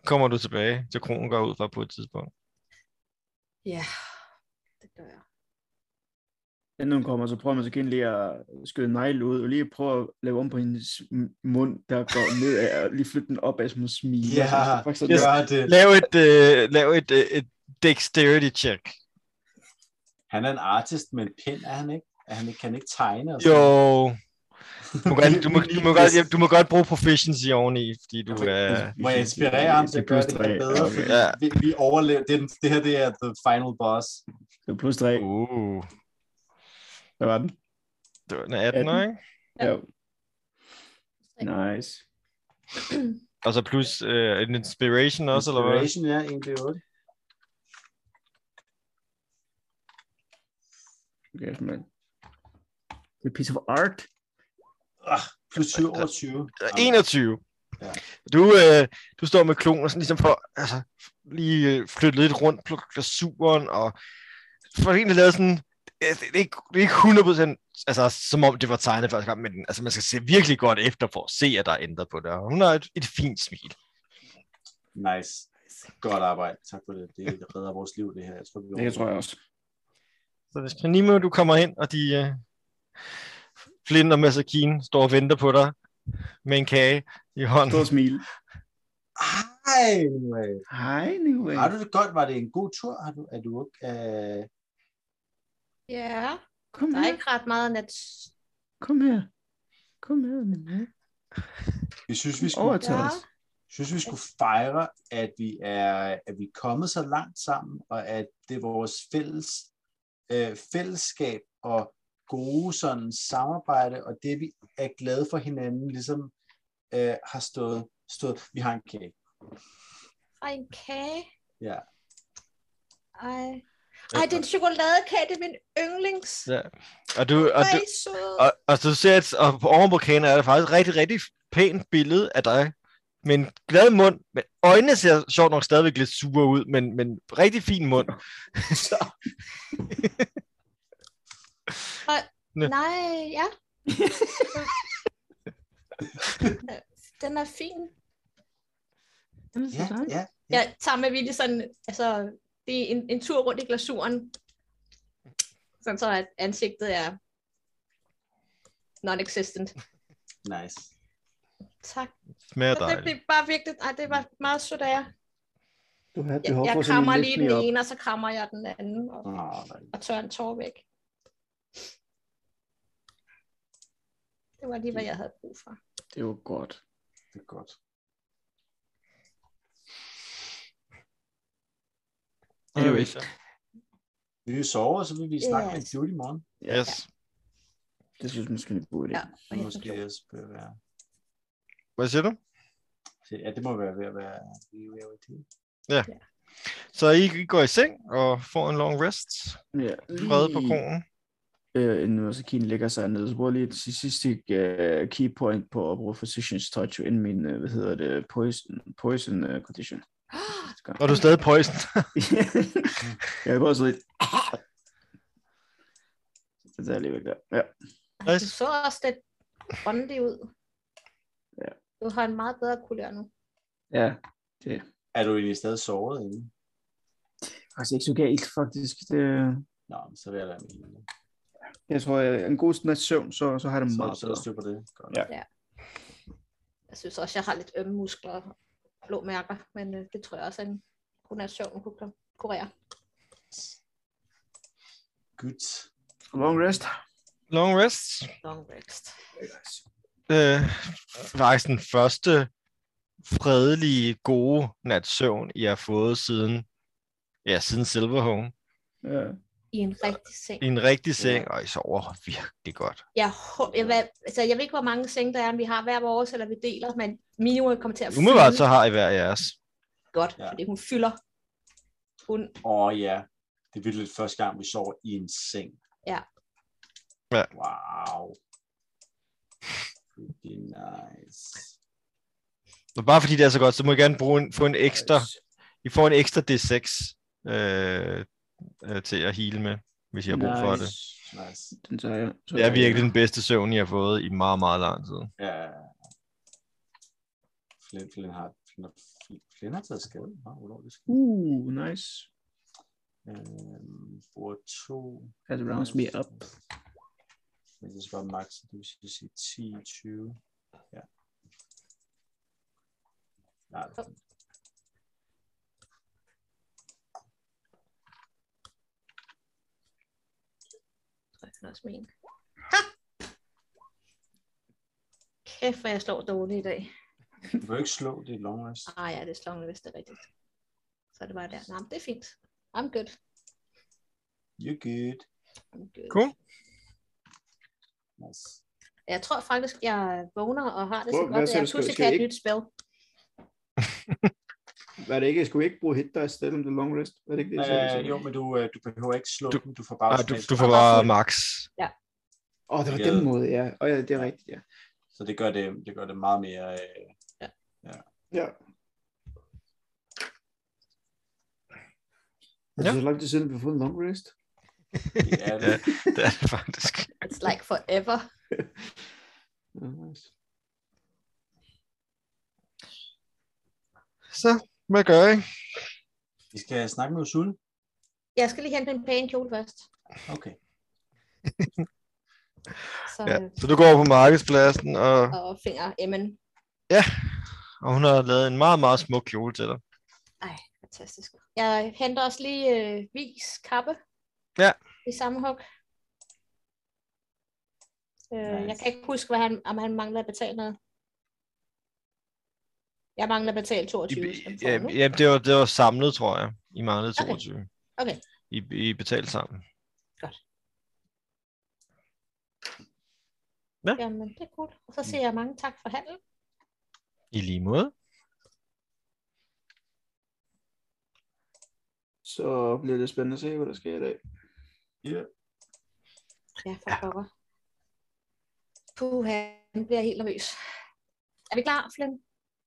kommer du tilbage til kronen går ud fra på et tidspunkt. Ja, det gør jeg. Inden hun kommer, så prøver man så igen lige at skyde negle ud, og lige prøve at lave om på hendes mund, der går ned af, og lige flytte den op af, som hun smiler. Ja, så faktisk sådan, Yes. Gør det. Lav et, øh, lav et, øh, et dexterity check. Han er en artist med en pen, er han ikke? Er han ikke, kan ikke tegne? Og Jo. sådan? Du må, godt, du, må, du, må godt, ja, du må godt bruge proficiency oveni, fordi du er... Må jeg inspirere ham til at gøre det bedre? Okay. Fordi Ja. vi, vi overlever. Det, er det her det er the final boss. Det var plus 3. Uh, Hvad var den? det var en 18, 18. ikke? Ja. Nice. Og så plus øh, en inspiration også, eller hvad? Inspiration, ja, 1 til 8. Okay, sådan. Det er a piece of art. Ah, plus 20 over 20. Øh, 21. Ja. Du, øh, du står med klonen og sådan ligesom for altså, lige øh, flytte lidt rundt på glasuren, og for egentlig lavet sådan, det, det, er ikke, det er ikke 100% altså, som om det var tegnet første gang, men altså, man skal se virkelig godt efter for at se, at der er ændret på det. Og hun har et, et fint smil. Nice. Godt arbejde. Tak for det. Det redder vores liv, det her. Jeg tror, vi Det tror jeg også. Så hvis Pranimo, du kommer ind, og de øh, Flynn og Masakine står og venter på dig med en kage i hånden. Stor smil. Hej. Hej, anyway. Har du det godt? Var det en god tur? Har du, er du ikke... Øh... Ja, Kom der er her. ikke ret meget nat. Kom her. Kom her, min ven. Vi synes, vi skulle, Overtag Ja. os. synes, vi skulle fejre, at vi er, at vi er kommet så langt sammen, og at det er vores fælles øh, fællesskab og gode sådan samarbejde, og det vi er glade for hinanden, ligesom øh, har stået, stået, vi har en kage. Ej, en kage. Ja. Ej. Ej, det er en chokoladekage, det er min yndlings. Ja. Og, du, og, du, og, og du ser, at og på oven på kagen er der faktisk et rigtig, rigtig pænt billede af dig. Med en glad mund. Men øjnene ser sjovt nok stadigvæk lidt sure ud, men, men rigtig fin mund. Nå. Nej, ja. Den er fin. Den er så Ja, dejlig. ja. Jeg tager med vilje sådan, altså, det er en, en tur rundt i glasuren. Sådan så, at ansigtet er non-existent. Nice. Tak. Smager Så det blev bare virkelig, ej, det var meget sødt af jer. Du har Jeg, behov jeg sådan krammer en lige den up. ene, og så krammer jeg den anden, og, Oh, og tør en tår væk. Det var lige, hvad jeg havde brug for. Det var godt. det er godt. Anyway. Vi vil sove, og så vil vi snakke med Yes. Judy i morgen. Yes. Det synes jeg måske er en god idé. Ja, og jeg Måske også bør være. Hvad siger du? Ja, det må være ved at være at tid. Så I, går i seng og får en long rest. Ja, Fred på kronen. øh, inden Masakine lægger sig ned. Så bruger jeg lige et sidste uh, key point på at bruge Physician's Touch inden min, uh, hvad hedder det, poison, poison uh, condition. Og du er stadig poison. jeg har bare så lidt. Så tager jeg lige væk der. Ja. Du så også lidt åndelig ud. Ja. Du har en meget bedre kulør nu. ja, det Er du egentlig stadig såret inde? er faktisk ikke så galt, faktisk. Det, Nå, men så vil jeg være med. jeg tror, jeg en god nats søvn, så, så har jeg det Så, meget så er bedre. styr på det. Godt. Ja. Jeg synes også, jeg har lidt ømme muskler blå mærker, men øh, det tror jeg også, at en godnat søvn kunne kurere. Good. Long rest. Long rest. Long rest. Øh, faktisk den første fredelige, gode nat søvn, I har fået siden, ja, siden Silverhome. Ja. I en rigtig seng. I en rigtig seng, og I sover virkelig godt. Jeg, jeg, altså, jeg ved ikke, hvor mange senge der er, om vi har hver vores, eller vi deler, men minimum kommer til at Umiddelbart fylde så har I hver jeres. godt, Ja. fordi hun fylder. Hun, Åh oh, ja, det er virkelig første gang, vi sover i en seng. Ja. Ja. Wow. Pretty nice. Og bare fordi det er så godt, så må I gerne bruge en, få en ekstra, I får en ekstra D6 øh, øh, til at heal med, hvis I har brug for det. Nice. Den tager jeg. Så Det er virkelig den bedste søvn, I har fået i meget, meget lang tid. Ja. Flynn, Flynn har, Flynn, har- Flynn har taget skade. Er det skade? Uh, nice. Øhm, bruger to. That rounds me up. Men det skal bare max, det vil sige- sige 10, 20. Ja. Nej, det fint. tror jeg kan også min. Ha! Kæft, hvor jeg slår dårligt i dag. du kan jo ikke slå det long rest. Ah ja, det er slående, hvis det er rigtigt. Så er det bare der. Nej, det er fint. I'm good. You're good. I'm good. Cool. Nice. Jeg tror faktisk, jeg vågner og har det så Hvor- godt, at jeg pludselig kan et ikke- nyt spil. Var det ikke, skulle ikke bruge hit dice stedet om det long rest? Var det ikke det, jeg sagde? Øh, jo, men du, øh, du behøver ikke slå Du- dem, du får bare... Ej, du, automatisk- du får bare max. Åh, oh, det var Ja. den måde, ja. Åh oh, ja, det er rigtigt, ja. Så det gør det, det, gør det meget mere... Øh, Ja. Ja. Ja. Er det så lang tid siden, vi har fået en long rest? det det. Ja, det er det faktisk. It's like forever. Ja, nice. Så, hvad gør I? Vi skal snakke med Usul. Jeg skal lige hente en pæn kjole først. Okay. Så, Ja. ja. Så du går over på markedspladsen, og, Og finger Emmen. og hun har lavet en meget, meget smuk kjole til dig. Ej, fantastisk. Jeg henter også lige øh, vis kappe. Ja. I samme hug. Øh, Jeg kan ikke huske, hvad han, om han mangler at betale noget. Jeg mangler at betale 22. I, ja, ja, det, var, det var samlet, tror jeg. I manglede Okay. 22. Okay. I, I betalte sammen. Ja. Jamen, det er cool. Og så siger jeg mange tak for handel. I lige måde. Så bliver det spændende at se, hvad der sker i dag. Ja. Ja, for pokker. Puh, han bliver helt nervøs. Er vi klar, Flynn?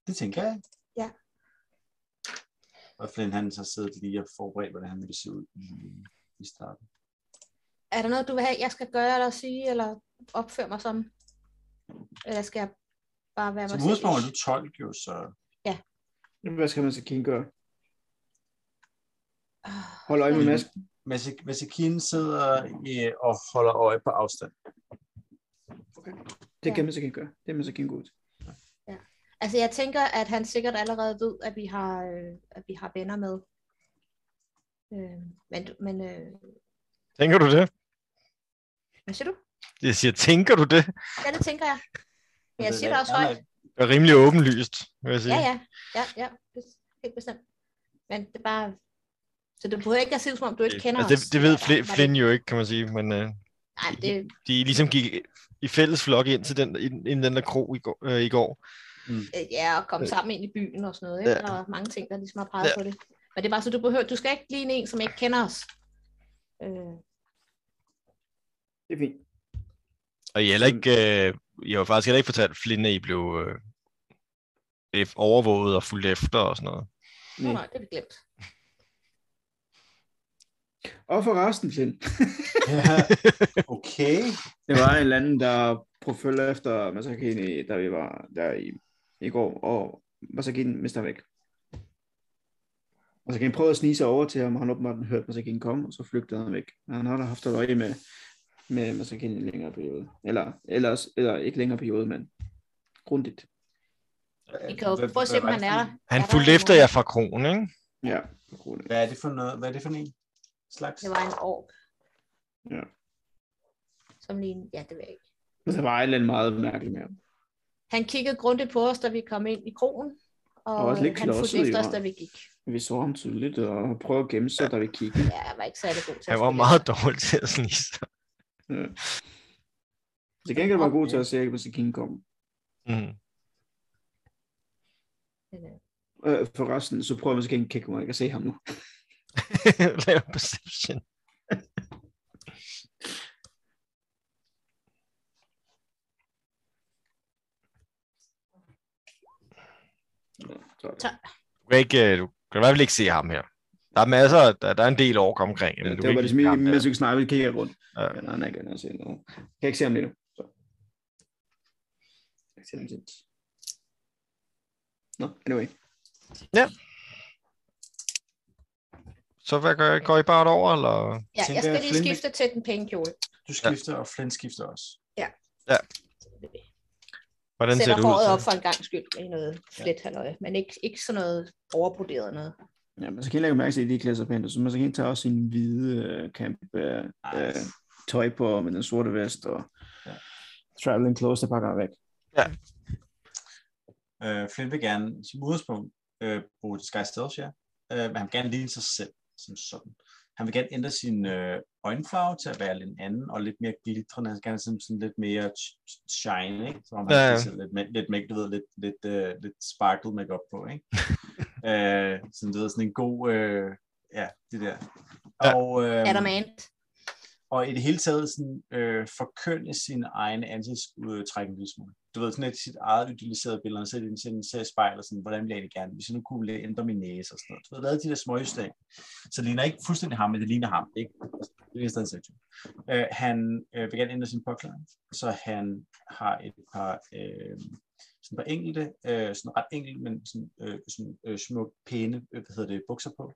Det tænker jeg. Ja. Og Flynn han har siddet lige og forberedt, hvordan han ville se ud i, i starten. Er der noget, du vil have, jeg skal gøre eller sige, eller opføre mig som? Eller skal jeg bare være Som mig selv? udgangspunkt er du tolk jo, så Hvad skal man så kigge gøre? Ah, Hold øje med masken. Masikin sidder i, og holder øje på afstand. Det kan man så kigge gøre. Det er man så kigge ud. Altså, jeg tænker, at han sikkert allerede ved, at vi har, øh, at vi har venner med. Øh, men men øh, Tænker du det? hvad siger du? Jeg siger, tænker du det? Ja, det tænker jeg. Men jeg Det siger er- det også højt. Det er rimelig åbenlyst, vil jeg sige. Ja, ja. Ja, ja. bes- Helt bestemt. Men det er bare... Så du behøver ikke at se ud, som om du ikke kender altså, os. det, det ved Eller Flynn, var Flynn jo ikke, kan man sige, men øh, Nej, det, de ligesom gik i fælles flok ind til den, ind, ind den der krog i går. Øh, i går. Øh, ja, at komme sammen ind i byen og sådan noget. Ikke? Ja. Der er mange ting, der ligesom har peget Ja. på det. Men det er bare så, du behøver... Du skal ikke ligne en, som ikke kender os. Øh, Det er fint. Og I, er heller ikke, øh, I har jo faktisk heller ikke fortalt at I blev øh, overvåget og fulgt efter og sådan noget. nej, Nej. nej, det er vi glemt. Og for resten, Flynn. Ja, okay. Det var en eller anden, der forfølger efter Masakine, da vi var der i, i går, og Masakine mister væk. Masakine prøvede at snige sig over til ham, og han åbenbart hørte Masakine komme, og så flygtede han væk. Han har da haft et øje med, med Masakine i en længere periode. Eller, ellers, eller ikke længere periode, men grundigt. Vi kan jo prøve at se, om han er der. Han fulgte efter jer fra kronen, ikke? Ja, grundigt. Hvad er det for noget? Hvad er det for en slags? Det var en ork. Ja. Som lige... Ja, det ved jeg ikke. Der var et eller andet meget mærkeligt med ham. Han kiggede grundigt på os, da vi kom ind i krogen. Og, Og også lidt han fulgte efter os, da vi gik. Vi så ham tydeligt, og prøvede at gemme sig, da vi kiggede. Ja, jeg var ikke særlig god til at Han var meget dårlig til at snige sig. Ja. Til gengæld var jeg god til at se, at Masakine kom. Mm. Øh, Øh, for resten, så prøver ikke at ikke at se ham nu. Lav perception. Så, Du kan, ikke, øh, du kan i hvert fald ikke se ham her. Der er masser, der, der er en del ork omkring. ja, men du det kan var ikke det, se ham som der. jeg skulle snakke, kigge rundt. Ja. Ja, nej, nej, nej, se noget. Kan jeg ikke se ham lige nu. Så. Jeg kan se ham lidt. Nå, anyway. Så hvad gør, går I bare over, eller? ja, jeg skal lige skifte til den pæne kjole. Du skifter, og Flynn skifter også. Hvordan ser Sætter det ud? håret op for en gang skyld i noget flet halløj, men ikke, ikke sådan noget overbroderet noget. Ja, men så kan jeg lægge mærke til, at de klæder sig pænt, ud. så man så kan tage også sin hvide øh, camp øh, øh, tøj på med den sorte vest og Ja. ja. traveling clothes, der pakker væk. Øh, Flynn vil gerne, som udgangspunkt, øh, bruge Disguise Stealth, ja. Øh, men han vil gerne ligne sig selv, som sådan. Han vil gerne ændre sin øh, øjenfarve til at være lidt anden, og lidt mere glitrende. Han vil gerne sådan, sådan lidt mere sh- shine, ikke? Så han Ja, ja, ja. lidt, lidt, lidt, du ved, lidt, lidt, øh, lidt sparkle makeup på, ikke? øh, sådan, du ved, sådan en god, øh, ja, det der. Ja. Og, øh, Adam Ant. og i det hele taget sådan, øh, forkynde sin egen ansigtsudtræk en lille smule. Du ved, sådan et sit eget idealiserede billede, så det sådan, ser i spejl og sådan, hvordan vil jeg egentlig gerne, hvis jeg nu kunne ændre min næse og sådan noget. Du ved, lavet de der små. Så det ligner ikke fuldstændig ham, men det ligner ham, ikke? Det er stadig seksuelt. Øh, han øh, vil gerne ændre sin påklædning, så han har et par, øh, sådan par enkelte, øh, sådan ret enkelte, men sådan, øh, sådan øh, små, pæne, øh, hvad hedder det, bukser på,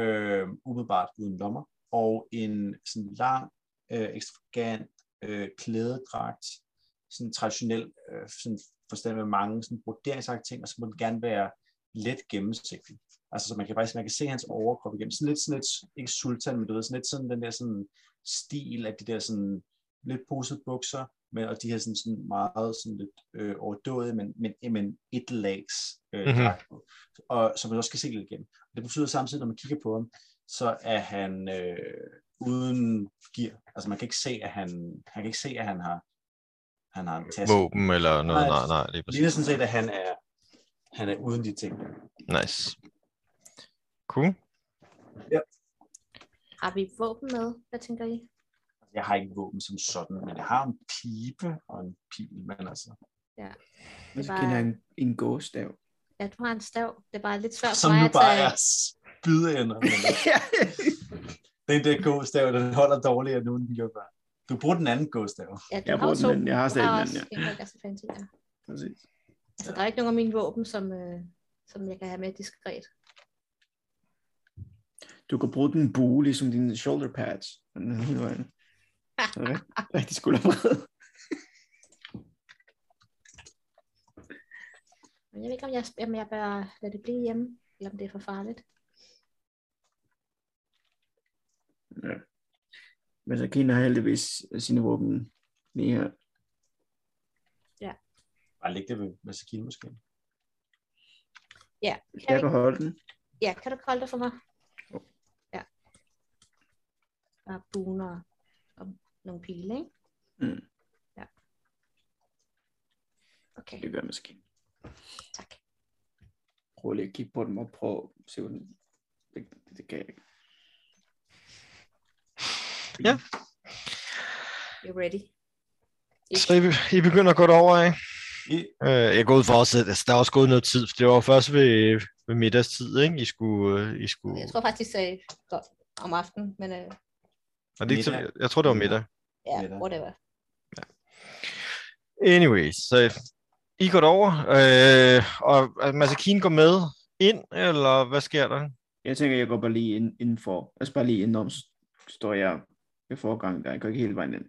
øh, umiddelbart uden lommer, og en sådan lang, øh, ekstravagant øh, klædedragt, sådan traditionel øh, sådan forstand med mange sådan broderingsagtige ting, og så må den gerne være let gennemsigtig. Altså, så man kan faktisk man kan se hans overkrop igennem. Sådan lidt, sådan lidt, ikke sultan, men du ved, sådan lidt sådan den der sådan stil af de der sådan lidt posede bukser, men, og de her sådan, sådan meget sådan lidt øh, overdåede, men, men, men et lags øh, Mhm. på. Og som man også skal se lidt igennem. Det betyder samtidig, når man kigger på ham, så er han øh, uden gear. Altså man kan ikke se, at han, han kan ikke se, at han har Han har en taske. våben eller noget. Nej, Nej, nej, lige Det præcis. ligner sådan set, at han er, han er uden de ting. Nice. Cool. Har vi våben med? Hvad tænker I? Jeg har ikke våben som sådan, men jeg har en pibe og en pil, men altså, Og så kender jeg en, en gåstav. Ja, du har en stav. Det er bare lidt svært for som mig nu at bare tage... er spydender. Men den der gåstav, den holder dårligere nu, end den gjorde før. Du bruger den anden gåstav. Ja, Jeg har bruger den anden. Jeg har stadig den også anden, en, der ikke er så fancy, ja. Præcis. Altså, der er ikke nogen af mine våben, som, øh, som jeg kan have med diskret. Du kan bruge den bue, ligesom dine shoulder pads. Den er hele vejen. Så er det rigt- Rigtig skulderbred. Men jeg ved ikke, om jeg, om jeg bør lade det blive hjemme, eller om det er for farligt. Ja. Men så Kina har heldigvis sine våben lige her. Bare læg det ved Masakine måske. Ja, kan, Jeg kan holde den. ja, kan du kolde det for mig? Jo. Ja. Er buner og nogle pile, ikke? Mm. Ja. Okay, Det gør måske. tak. Prøv lige at kigge på dem og prøv at se, hvordan det, det, det kan jeg ikke. Ja. You're ready. Så I, I begynder at gå derover, ikke? I, Øh, jeg går ud for også, at altså, der er også gået noget tid, for det var først ved, ved middagstid, ikke? I skulle... øh, I skulle... Jeg tror faktisk, sagde godt om aftenen, men øh, Er det ikke, så- middag. jeg tror, det var middag. ja, Middag. whatever. Anyways, så I går derover, øh, og Masakine går med ind, eller hvad sker der? Jeg tænker, jeg går bare lige ind, indenfor. Altså bare lige indenom, står jeg ved forgang der. Jeg går ikke hele vejen ind.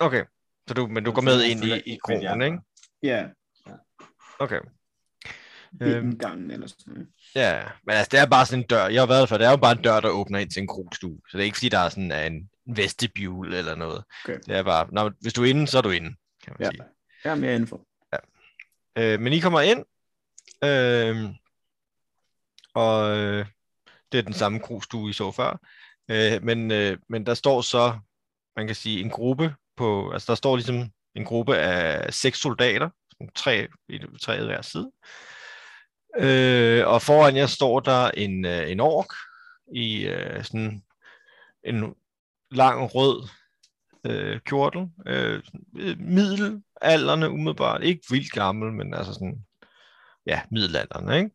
Okay, så du, men du går med ind i, i andre. ikke? Ja, Okay. Øhm. indgangen eller sådan noget. Ja, men altså, det er bare sådan en dør. Jeg har været før. Det er jo bare en dør, der åbner ind til en krogstue. Så det er ikke, fordi der er sådan en vestibule eller noget. Okay. Det er bare, når, hvis du er inde, så er du inde, kan man Ja. sige. Jeg er mere indenfor. Øh, men I kommer ind, øh, og øh, det er den samme krogstue, I så før. Øh, men, øh, men der står så, man kan sige, en gruppe på, altså der står ligesom en gruppe af seks soldater, tre, i- tre hver side. Øh, og foran jer står der en, øh, en ork i øh, sådan en lang rød øh, kjortel. Øh, middelalderne umiddelbart. Ikke vildt gammel, men altså sådan, ja, middelalderne, ikke?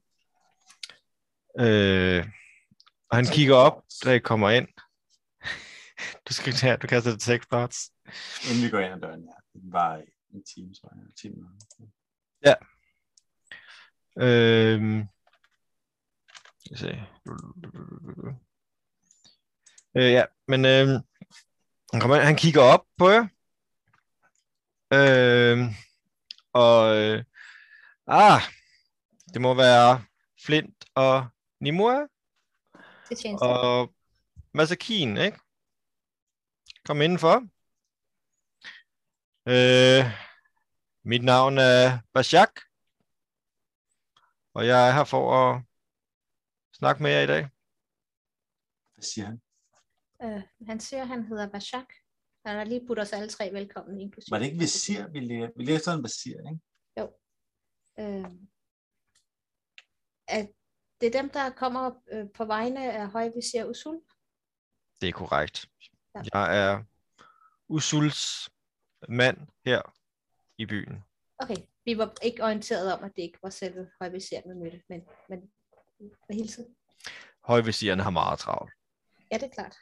Øh, og han kigger op, da I kommer ind. Du skal her, du kaster detect parts. inden vi går ind ad døren, ja. Den var en time, tror jeg. En time. Øhm, skal vi se. Øh, ja, men øhm, han, kommer ind, han kigger op på jer. Øhm, og øh, ah, det må være Flint og Nimue Til tjeneste. og Masakin, ikke? Kom indenfor. Øh, mit navn er Bashak. Og jeg er her for at snakke med jer i dag. Hvad siger han? Øh, han siger, at han hedder Bashak. Han har lige budt os alle tre velkommen, inklusive. Var det ikke visir, vi lærer? Vi lærer sådan en visir, ikke? Øh, at det er dem, der kommer øh, på vegne af højvisir Usul. Det er korrekt. Ja. Jeg er Usuls mand her i byen. Okay, vi var ikke orienteret om, at det ikke var selve højvisiren, vi mødte, men, men hvad hilset? Højvisirerne har meget travlt. Ja, det er klart.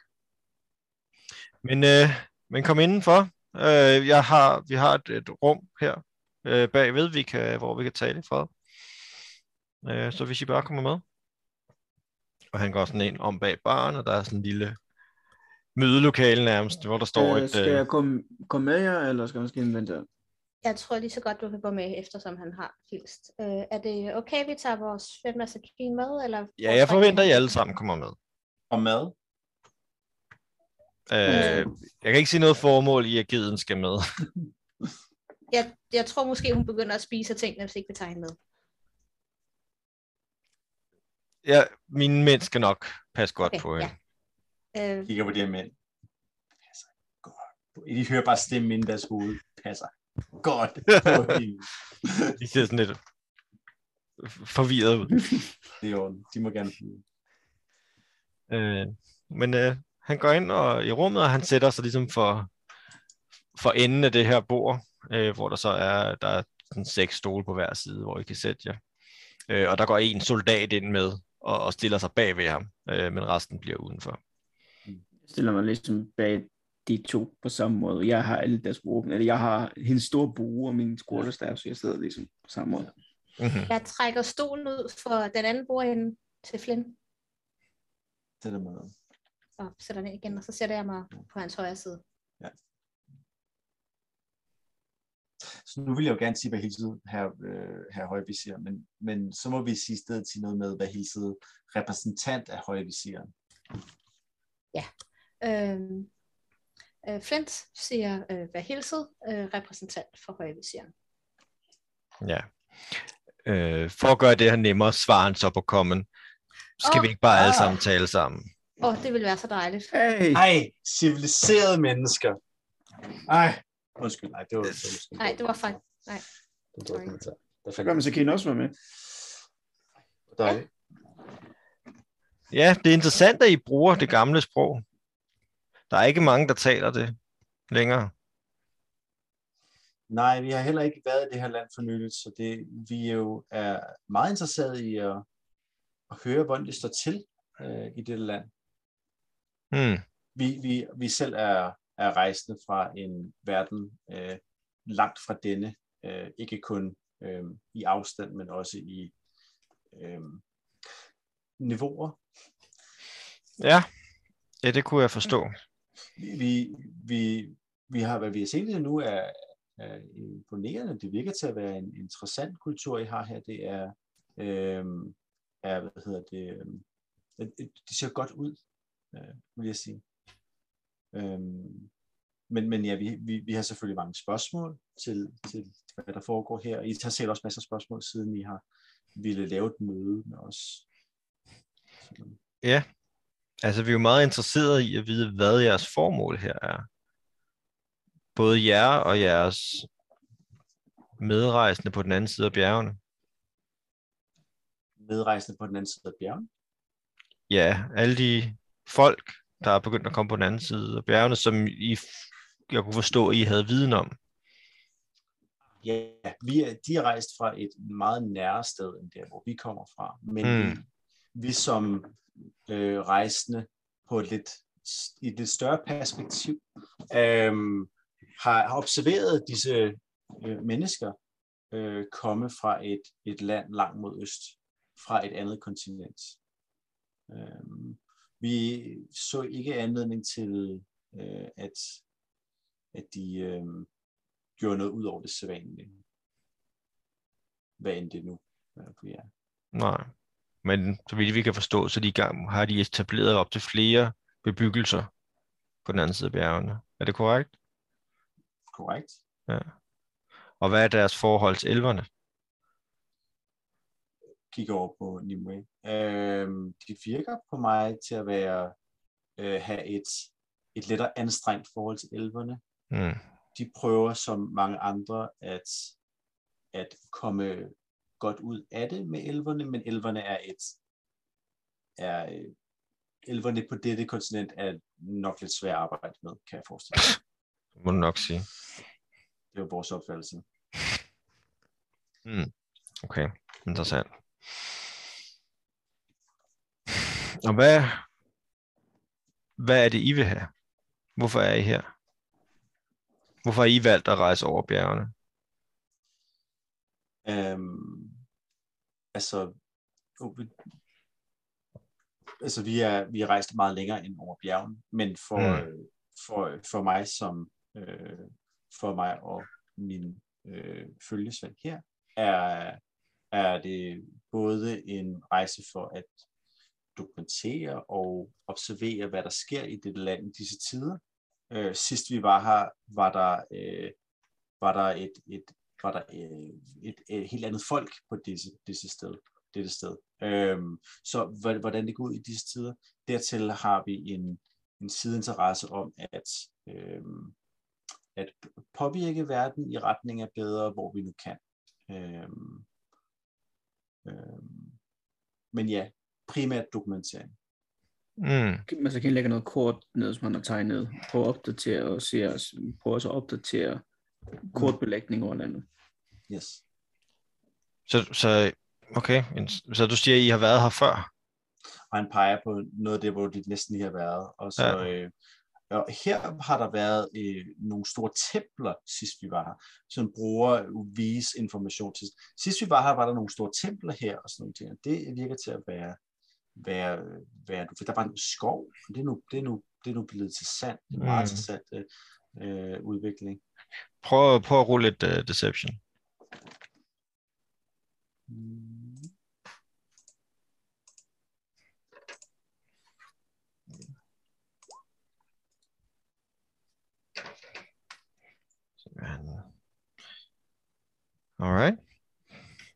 Men, øh, men kom indenfor. Øh, jeg har, vi har et, et rum her øh, bagved, vi kan, hvor vi kan tale fred. Øh, så hvis I bare kommer med. Og han går sådan ind om bag baren, og der er sådan en lille mødelokale nærmest, hvor der står Øh, et... skal Øh, jeg komme, komme med jer, eller skal jeg måske indvente? Jeg tror lige så godt, du kan gå med, eftersom han har hilst. Øh, er det okay, vi tager vores fem Masakin med? Eller ja, jeg forventer, at I alle sammen kommer med. Og mad? Øh, jeg kan ikke sige noget formål i, at geden skal med. Jeg, jeg tror måske, hun begynder at spise af tingene, hvis ikke vi tager hende med. Ja, mine mænd skal nok passe godt Okay, på ja. hende. Øh, Kigger på de her mænd. Altså, godt. De hører bare stemmen ind i deres hoved. passer godt på hende. De ser sådan lidt forvirret ud. Det er jo, de må gerne flyve. Øh, men øh, han går ind og, i rummet, og han sætter sig ligesom for, for enden af det her bord, øh, hvor der så er, der er sådan seks stole på hver side, hvor I kan sætte jer. Øh, og der går en soldat ind med og, og stiller sig bag ved ham, øh, men resten bliver udenfor. Jeg stiller mig ligesom bag de to på samme måde. Jeg har alle deres våben, eller jeg har hendes store bue og min squatterstav, så jeg sidder ligesom på samme måde. Mm-hmm. Jeg trækker stolen ud for den anden bordende til Flynn, Det der med. og sætter den igen, og så sætter jeg mig på hans højre side. Så nu vil jeg jo gerne sige, hvad hilset her, øh, her højvisir, men, men så må vi sige stedet til noget med, hvad hilset repræsentant af højvisiren. Øhm, øh, Flint siger, øh, hvad hilset, øh, repræsentant for højvisiren. Ja. Øh, for at gøre det her nemmere, svarer han så på kommen. Skal Åh, vi ikke bare alle sammen tale sammen? Åh, oh, det vil være så dejligt. Hey! Ej, civiliserede mennesker. Ej, undskyld, nej, det var... Det var, Nej, det var fejl. Nej. det var, var, der fandt så kan I også være med. der, Ja, det er interessant, at I bruger det gamle sprog. Der er ikke mange, der taler det længere. Nej, vi har heller ikke været i det her land for nyligt, så det, vi er jo er meget interesserede i at, at høre, hvordan det står til øh, i det land. Hmm. Vi, vi, vi selv er, er rejsende fra en verden øh, langt fra denne, øh, ikke kun øh, i afstand, men også i øh, niveauer. Ja. ja, det kunne jeg forstå. Vi, vi, vi, har, hvad vi har set nu, er, er imponerende. Det virker til at være en interessant kultur, I har her. Det er, øh, er hvad hedder det, øh, det ser godt ud, øh, vil jeg sige. Øhm, men, men ja, vi, vi, vi har selvfølgelig mange spørgsmål til, til, hvad der foregår her. I har selv også masser af spørgsmål, siden I har ville lave et møde med os. Ja. Altså, vi er jo meget interesserede i at vide, hvad jeres formål her er. Både jer og jeres medrejsende på den anden side af bjergene. medrejsende på den anden side af bjergen. Ja, alle de folk, der er begyndt at komme på den anden side af bjergene, som I, jeg kunne forstå, I havde viden om. Ja, vi er, de er rejst fra et meget nære sted, end der, hvor vi kommer fra. Men Mm. mm. vi, vi som øh, rejsende på et lidt, i et lidt større perspektiv, øh, har, har observeret disse øh, mennesker øh, komme fra et, et land langt mod øst, fra et andet kontinent. Øh, vi så ikke anledning til, øh, at, at de øh, gjorde noget ud over det sædvanlige. Hvad end det nu er på jer. Nej. Men så vidt vi kan forstå, så de i gang, har de etableret op til flere bebyggelser på den anden side af bjergene. Er det korrekt? Korrekt? Og hvad er deres forhold til elverne? Kigger over på Nimue. Øhm, de virker på mig til at være øh, have et, et lettere anstrengt forhold til elverne. Mm. De prøver som mange andre at, at komme godt ud af det med elverne, men elverne er et er, øh, elverne på dette kontinent er nok lidt svært at arbejde med, kan jeg forestille mig. Må du nok sige. Det er vores opfattelse. Okay, interessant. Og hvad, hvad er det, I vil have? Hvorfor er I her? Hvorfor har I valgt at rejse over bjergene? Øhm, altså, altså vi er vi er rejst meget længere end over bjergen, men for, Mm. mm. for, for mig som øh, for mig og min øh, følgesvend her er er det både en rejse for at dokumentere og observere, hvad der sker i det land i disse tider. Øh, sidst vi var her, var der øh, var der et, et var der øh, et, et helt andet folk på disse, disse sted, dette sted. Øh, så hvordan det går ud i disse tider. Dertil har vi en, en sideinteresse om at, øh, at påvirke verden i retning af bedre, hvor vi nu kan. Øh, øhm, men ja, primært dokumentering. Mm. Man så kan lægge noget kort ned, som man har tegnet, prøve at opdatere og se, prøve også at opdatere kortbelægning over landet. Yes. Så, så, okay, så du siger, at I har været her før? Og han peger på noget af det, hvor de næsten lige har været. Og så, ja. øh, og her har der været øh, nogle store templer, sidst vi var her, som bruger vis information til. Sidst vi var her, var der nogle store templer her og sådan nogle ting. Det virker til at være, være, være for der var en skov, det er nu, det er nu, det er nu blevet til sand. Det er en meget mm. interessant øh, øh, udvikling. Prøv, prøv at rulle lidt uh, deception. Mm. Alright.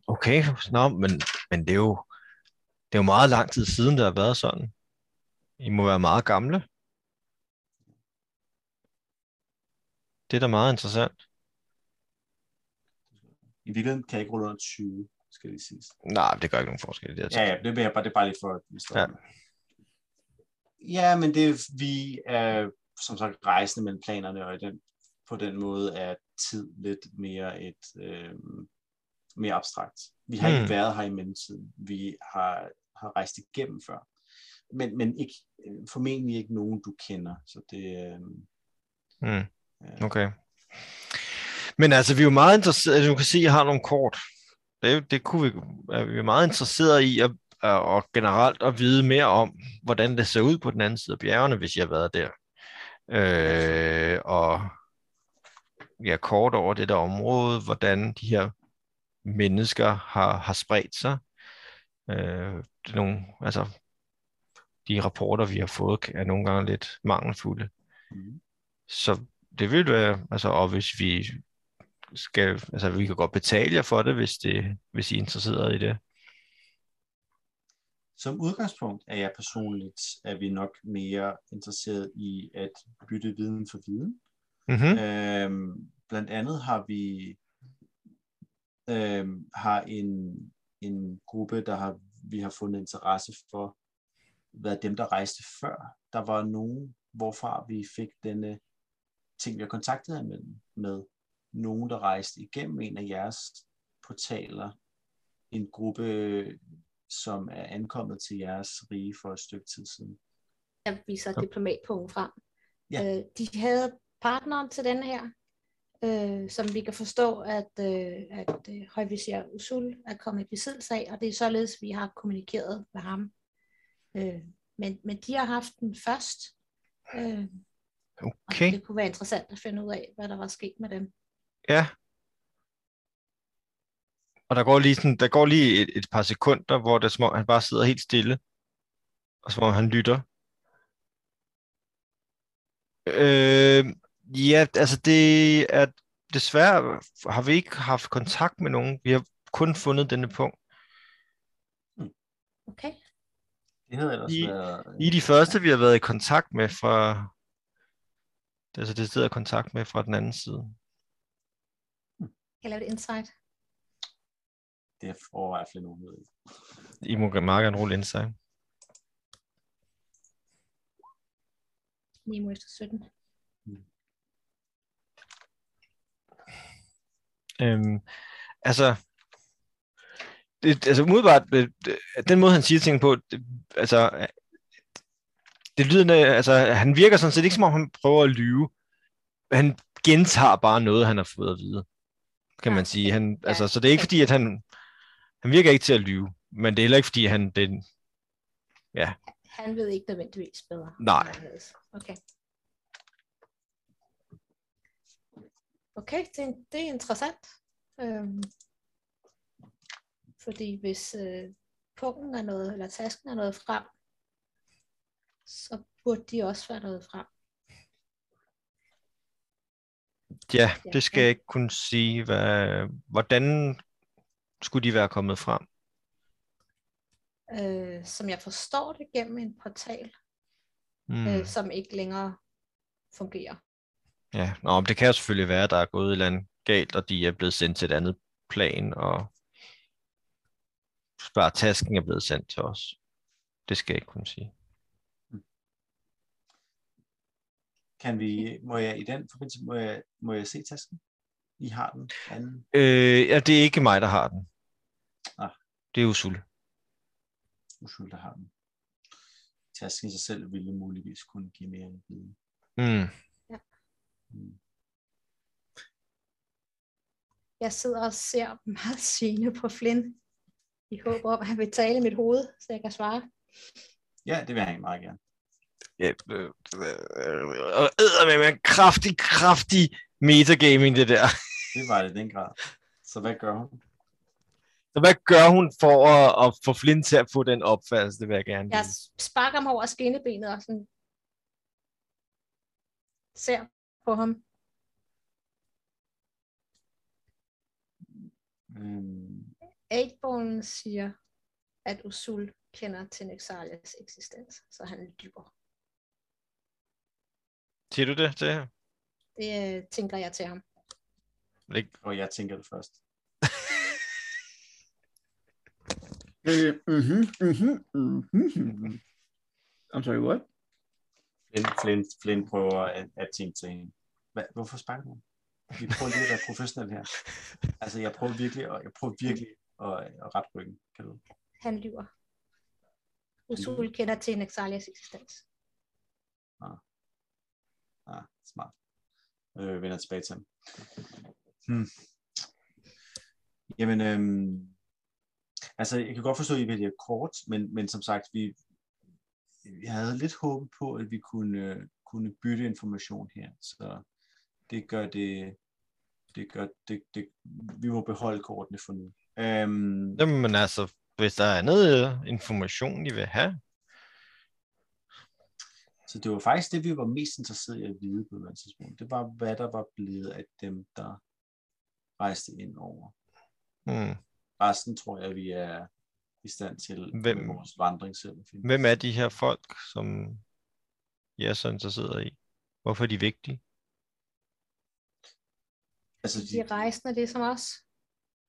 Okay, Nå, men, men det, er jo, det er jo meget lang tid siden, det har været sådan. I må være meget gamle. Det er da meget interessant. I virkeligheden kan jeg ikke rulle under 20, skal det siges. Nej, det gør ikke nogen forskel. Det er ja, ja, det er bare, det er bare lidt for... Ja. ja, men det vi er som sagt rejsende mellem planerne, og den, på den måde er tid lidt mere et øh, mere abstrakt. Vi har hmm. ikke været her i mellemtiden. Vi har, har rejst igennem før. Men, men ikke, formentlig ikke nogen, du kender. Så det, øh, hmm. Okay. Men altså, vi er jo meget interesserede, du kan se, at jeg har nogle kort. Det, det kunne vi, er vi er meget interesserede i at, og generelt at vide mere om, hvordan det ser ud på den anden side af bjergene, hvis jeg har været der. Øh, og ja, kort over det der område, hvordan de her mennesker har, har spredt sig. Øh, det er nogle, altså, de rapporter, vi har fået, er nogle gange lidt mangelfulde. Mm. Så det vil være, altså, og hvis vi skal, altså vi kan godt betale jer for det, hvis, det, hvis I er interesseret i det. Som udgangspunkt er jeg personligt, at vi nok mere interesseret i at bytte viden for viden. Mm-hmm. Øhm, blandt andet har vi øhm, har en, en gruppe, der har vi har fundet interesse for, været dem, der rejste før. Der var nogen, hvorfra vi fik denne ting, vi har kontaktet med, med nogen, der rejste igennem en af jeres portaler. En gruppe, som er ankommet til jeres rige for et stykke tid siden. Jeg viser diplomatpunkten frem. Ja. Øh, de havde partneren til den her, øh, som vi kan forstå, at, øh, at øh, højvisir Usul er kommet i besiddelse af, og det er således, vi har kommunikeret med ham. Øh, men, men de har haft den først. Øh, okay. Og det kunne være interessant at finde ud af, hvad der var sket med dem. Ja. Og der går lige, sådan, der går lige et, et par sekunder, hvor det som om, han bare sidder helt stille, og som om han lytter. Øh, ja, altså det er desværre har vi ikke haft kontakt med nogen. Vi har kun fundet denne punkt. Okay. Det havde ellers I, været... I de første, vi har været i kontakt med fra... Det altså det sidder kontakt med fra den anden side. Kan jeg lave et insight? Det er for i hvert fald nogen I må meget gerne rulle insight. 9 efter 17. Øhm, altså, det, altså umiddelbart, det, den måde han siger ting på, det, altså, det lyder, altså, han virker sådan set ikke som om han prøver at lyve. Han gentager bare noget, han har fået at vide, kan man sige. Han, ja. altså, så det er ikke fordi, at han, han virker ikke til at lyve, men det er heller ikke fordi, han, det, ja. Han ved ikke nødvendigvis bedre. Nej. Okay. Okay, det, det er interessant. Øhm, fordi hvis øh, punkten er noget, eller tasken er noget frem, så burde de også være noget frem. Ja, det skal jeg ikke kunne sige. Hvad, hvordan skulle de være kommet frem? Øh, som jeg forstår det gennem en portal, mm. øh, som ikke længere fungerer. Ja, Nå, men det kan jo selvfølgelig være, at der er gået et eller andet galt, og de er blevet sendt til et andet plan, og bare tasken er blevet sendt til os. Det skal jeg ikke kunne sige. Kan vi, må jeg i den forbindelse, må jeg, må jeg se tasken? I har den anden. Øh, ja, det er ikke mig, der har den. Ah. Det er Usul. Usul, der har den. Tasken i sig selv ville muligvis kunne give mere viden. Mm. Jeg sidder og ser meget sigende på Flynn. I håb om, at han vil tale i mit hoved, så jeg kan svare. Ja, det vil jeg meget gerne. Ja, øh, øh, og æder med en kraftig, kraftig metagaming, det der. Det var det den grad. Så hvad gør hun? Så hvad gør hun for at, at få Flynn til at få den opfattelse? Det vil jeg gerne Jeg sparker ham over skinnebenet og sådan ser på ham. Øhm, Eightborn siger, at Usul kender til Nexalias eksistens, så han lyver. Siger du det til ham? Det øh, tænker jeg til ham. Ikke? og jeg tænker det først. Øh, mhm, mhm, mhm. Mm-hmm. I'm sorry, what? Flynn, Flynn, Flynn prøver at, at tænke til hende. Hvad, hvorfor sparker du? Vi prøver lige at være professionelle her. Altså, jeg prøver virkelig, at, jeg prøver virkelig at, at rette ryggen. Kan du? Han lyver. Usul kender til Nexalias eksistens. Ah, smart. Øh, vender tilbage til ham. Hmm. Jamen, øhm, altså, jeg kan godt forstå, at I vælger kort, men, men som sagt, vi, jeg havde lidt håbet på, at vi kunne, kunne bytte information her, så det gør det, det gør det, det, vi må beholde kortene for nu. Øhm, Jamen altså, hvis der er andet øh, information, I vil have. Så det var faktisk det, vi var mest interesseret i at vide på et tidspunkt. Det var, hvad der var blevet af dem, der rejste ind over. Hmm. Resten tror jeg, vi er i stand til Hvem- vores vandring selv. Hvem er de her folk, som I er så interesseret i? Hvorfor er de vigtige? Altså, De er rejsende ligesom os.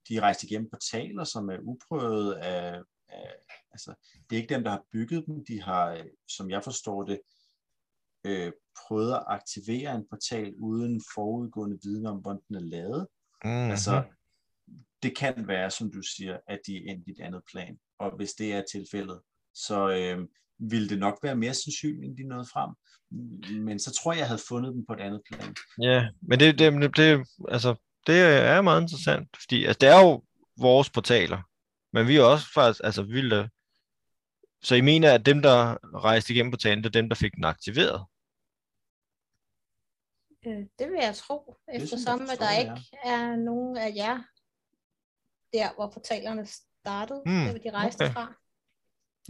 de er rejst igennem portaler, som er uprøvet af, af altså, det er ikke dem, der har bygget dem. De har, øh, som jeg forstår det, øh, prøvet at aktivere en portal uden forudgående viden om, hvordan den er lavet. Mm-hmm. Altså, det kan være, som du siger, at de er endt i et andet plan. Og hvis det er tilfældet, så øh, ville det nok være mere sandsynligt, end de nåede frem. Men så tror jeg, jeg havde fundet dem på et andet plan. Ja, men det, det, det, altså, det er meget interessant, fordi altså, det er jo vores portaler, men vi er også faktisk, altså vi vil da- så I mener, at dem, der rejste igennem portalen, det er dem, der fik den aktiveret? Øh, det vil jeg tro, jeg eftersom at der ikke er nogen af jer der, hvor portalerne startede, Hmm, der hvor de rejste okay. fra.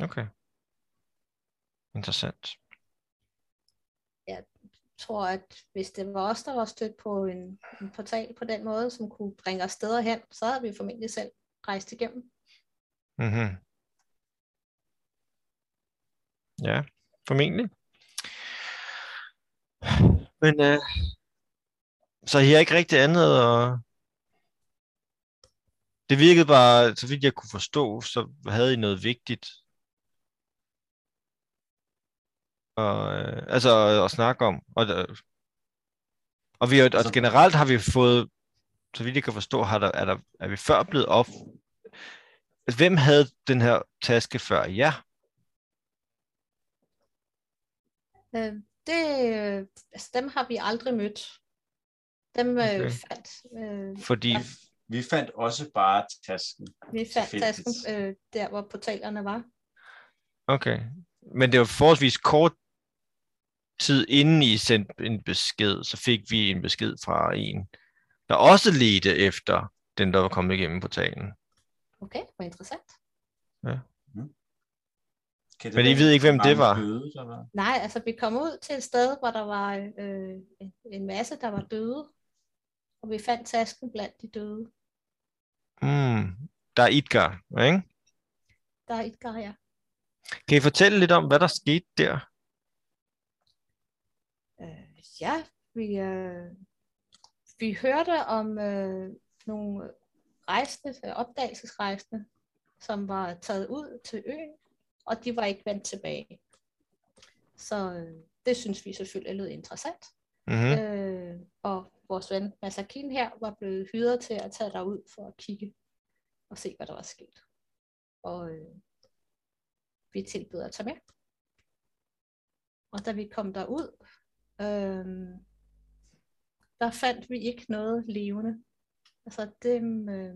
Okay. Interessant. Jeg tror, at hvis det var os, der var stødt på en, en portal på den måde, som kunne bringe os steder hen, så havde vi formentlig selv rejst igennem. Mm-hmm. Ja, formentlig. Men øh, så I har ikke rigtig andet og det virkede bare, så vidt jeg kunne forstå, så havde I noget vigtigt. Og, øh, altså at snakke om. Og, øh, og, vi, og Altså- generelt har vi fået, så vidt jeg kan forstå, har der, er, der, er vi før blevet op. Altså, hvem havde den her taske før jer? Ja. Øh, det, øh, altså, dem har vi aldrig mødt. Dem øh, Okay. fandt, øh, Fordi. Vi fandt også bare tasken. vi fandt Tilfældigt. tasken øh, der, hvor portalerne var. okay. Men det var forholdsvis kort tid inden I sendte en besked, så fik vi en besked fra en, der også ledte efter den, der var kommet igennem portalen. Okay, hvor interessant. Kan Men I ved ikke, hvem det var? Døde, der var? Nej, altså vi kom ud til et sted, hvor der var øh, en- en masse, der var døde. Og vi fandt tasken blandt de døde. Mm, der er Idgar, ikke? Der er et gar, ja. Kan I fortælle lidt om, hvad der skete der? Øh, ja, vi, øh, vi hørte om øh, nogle rejsende, øh, opdagelsesrejsende, som var taget ud til øen, og de var ikke vendt tilbage. Så øh, det synes vi selvfølgelig lød interessant. Mm-hmm. Øh, og vores ven Masakin her var blevet hyret til at tage derud for at kigge og se, hvad der var sket. Og øh, vi tilbød at tage med. Og da vi kom derud, øh, der fandt vi ikke noget levende. Altså dem, øh,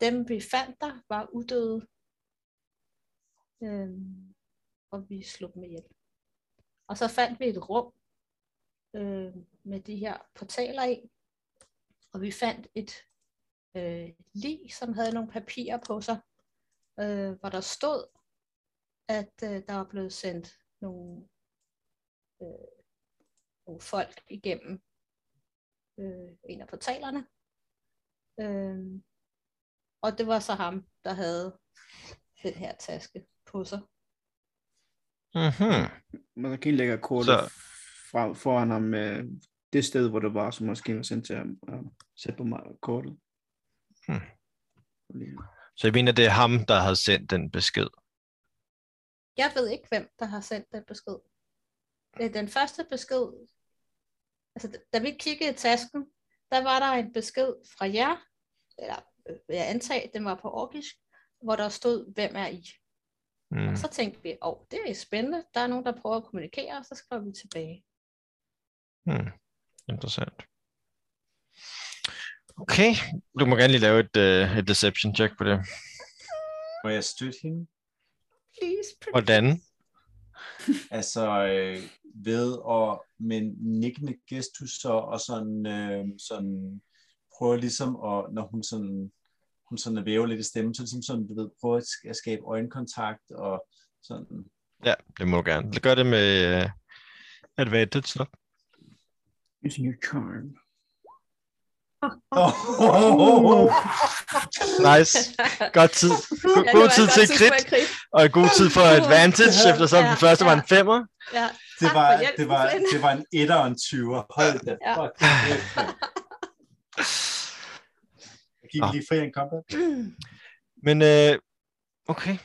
dem vi fandt der var udøde. Øh, og vi slog dem ihjel. Og så fandt vi et rum øh, med de her portaler i. Og vi fandt et øh, lig, som havde nogle papirer på sig, øh, hvor der stod, at øh, der var blevet sendt nogle, øh, nogle folk igennem øh, en af portalerne. Øh, og det var så ham, der havde den her taske på sig. Mm-hmm. Man kan lægge kortet Så- fra, foran ham med det sted, hvor det var, som måske var sendt til ham. Og sætte på mig kortet. Hmm. Så jeg mener, det er ham, der havde sendt den besked. Jeg ved ikke, hvem der har sendt den besked. Øh, Den første besked, altså da- vi kiggede i tasken, der var der en besked fra jer, eller øh, vil jeg antage, den var på orkisk, hvor der stod, hvem er I? Mm. Og så tænkte vi, åh, oh, det er spændende, der er nogen, der prøver at kommunikere, og så skrev vi tilbage. Hmm. Interessant. Okay, du må gerne lige lave et, uh, et deception check på det. Må jeg støtte hende? Please, pretty. Hvordan? Altså øh, ved at med en nikkende gestus så, og sådan, øh, sådan prøve ligesom at, når hun sådan hun sådan væver lidt i stemmen, så ligesom sådan, du ved, prøve at sk- at skabe øjenkontakt og sådan. Ja, det må du gerne. Gør det med uh, advantage, så. Using your charm. Oh, Nice. Godt tid. God, Ja, god var tid til krit, krit. og god tid for advantage, eftersom Ja, den første var ja. en femmer. Ja, det, var, for hjælpen, det, var, det var en etter og en 20'er. Hold da. Ja. fuck. Jeg gik Nå. lige fri en combat. Men øh, okay.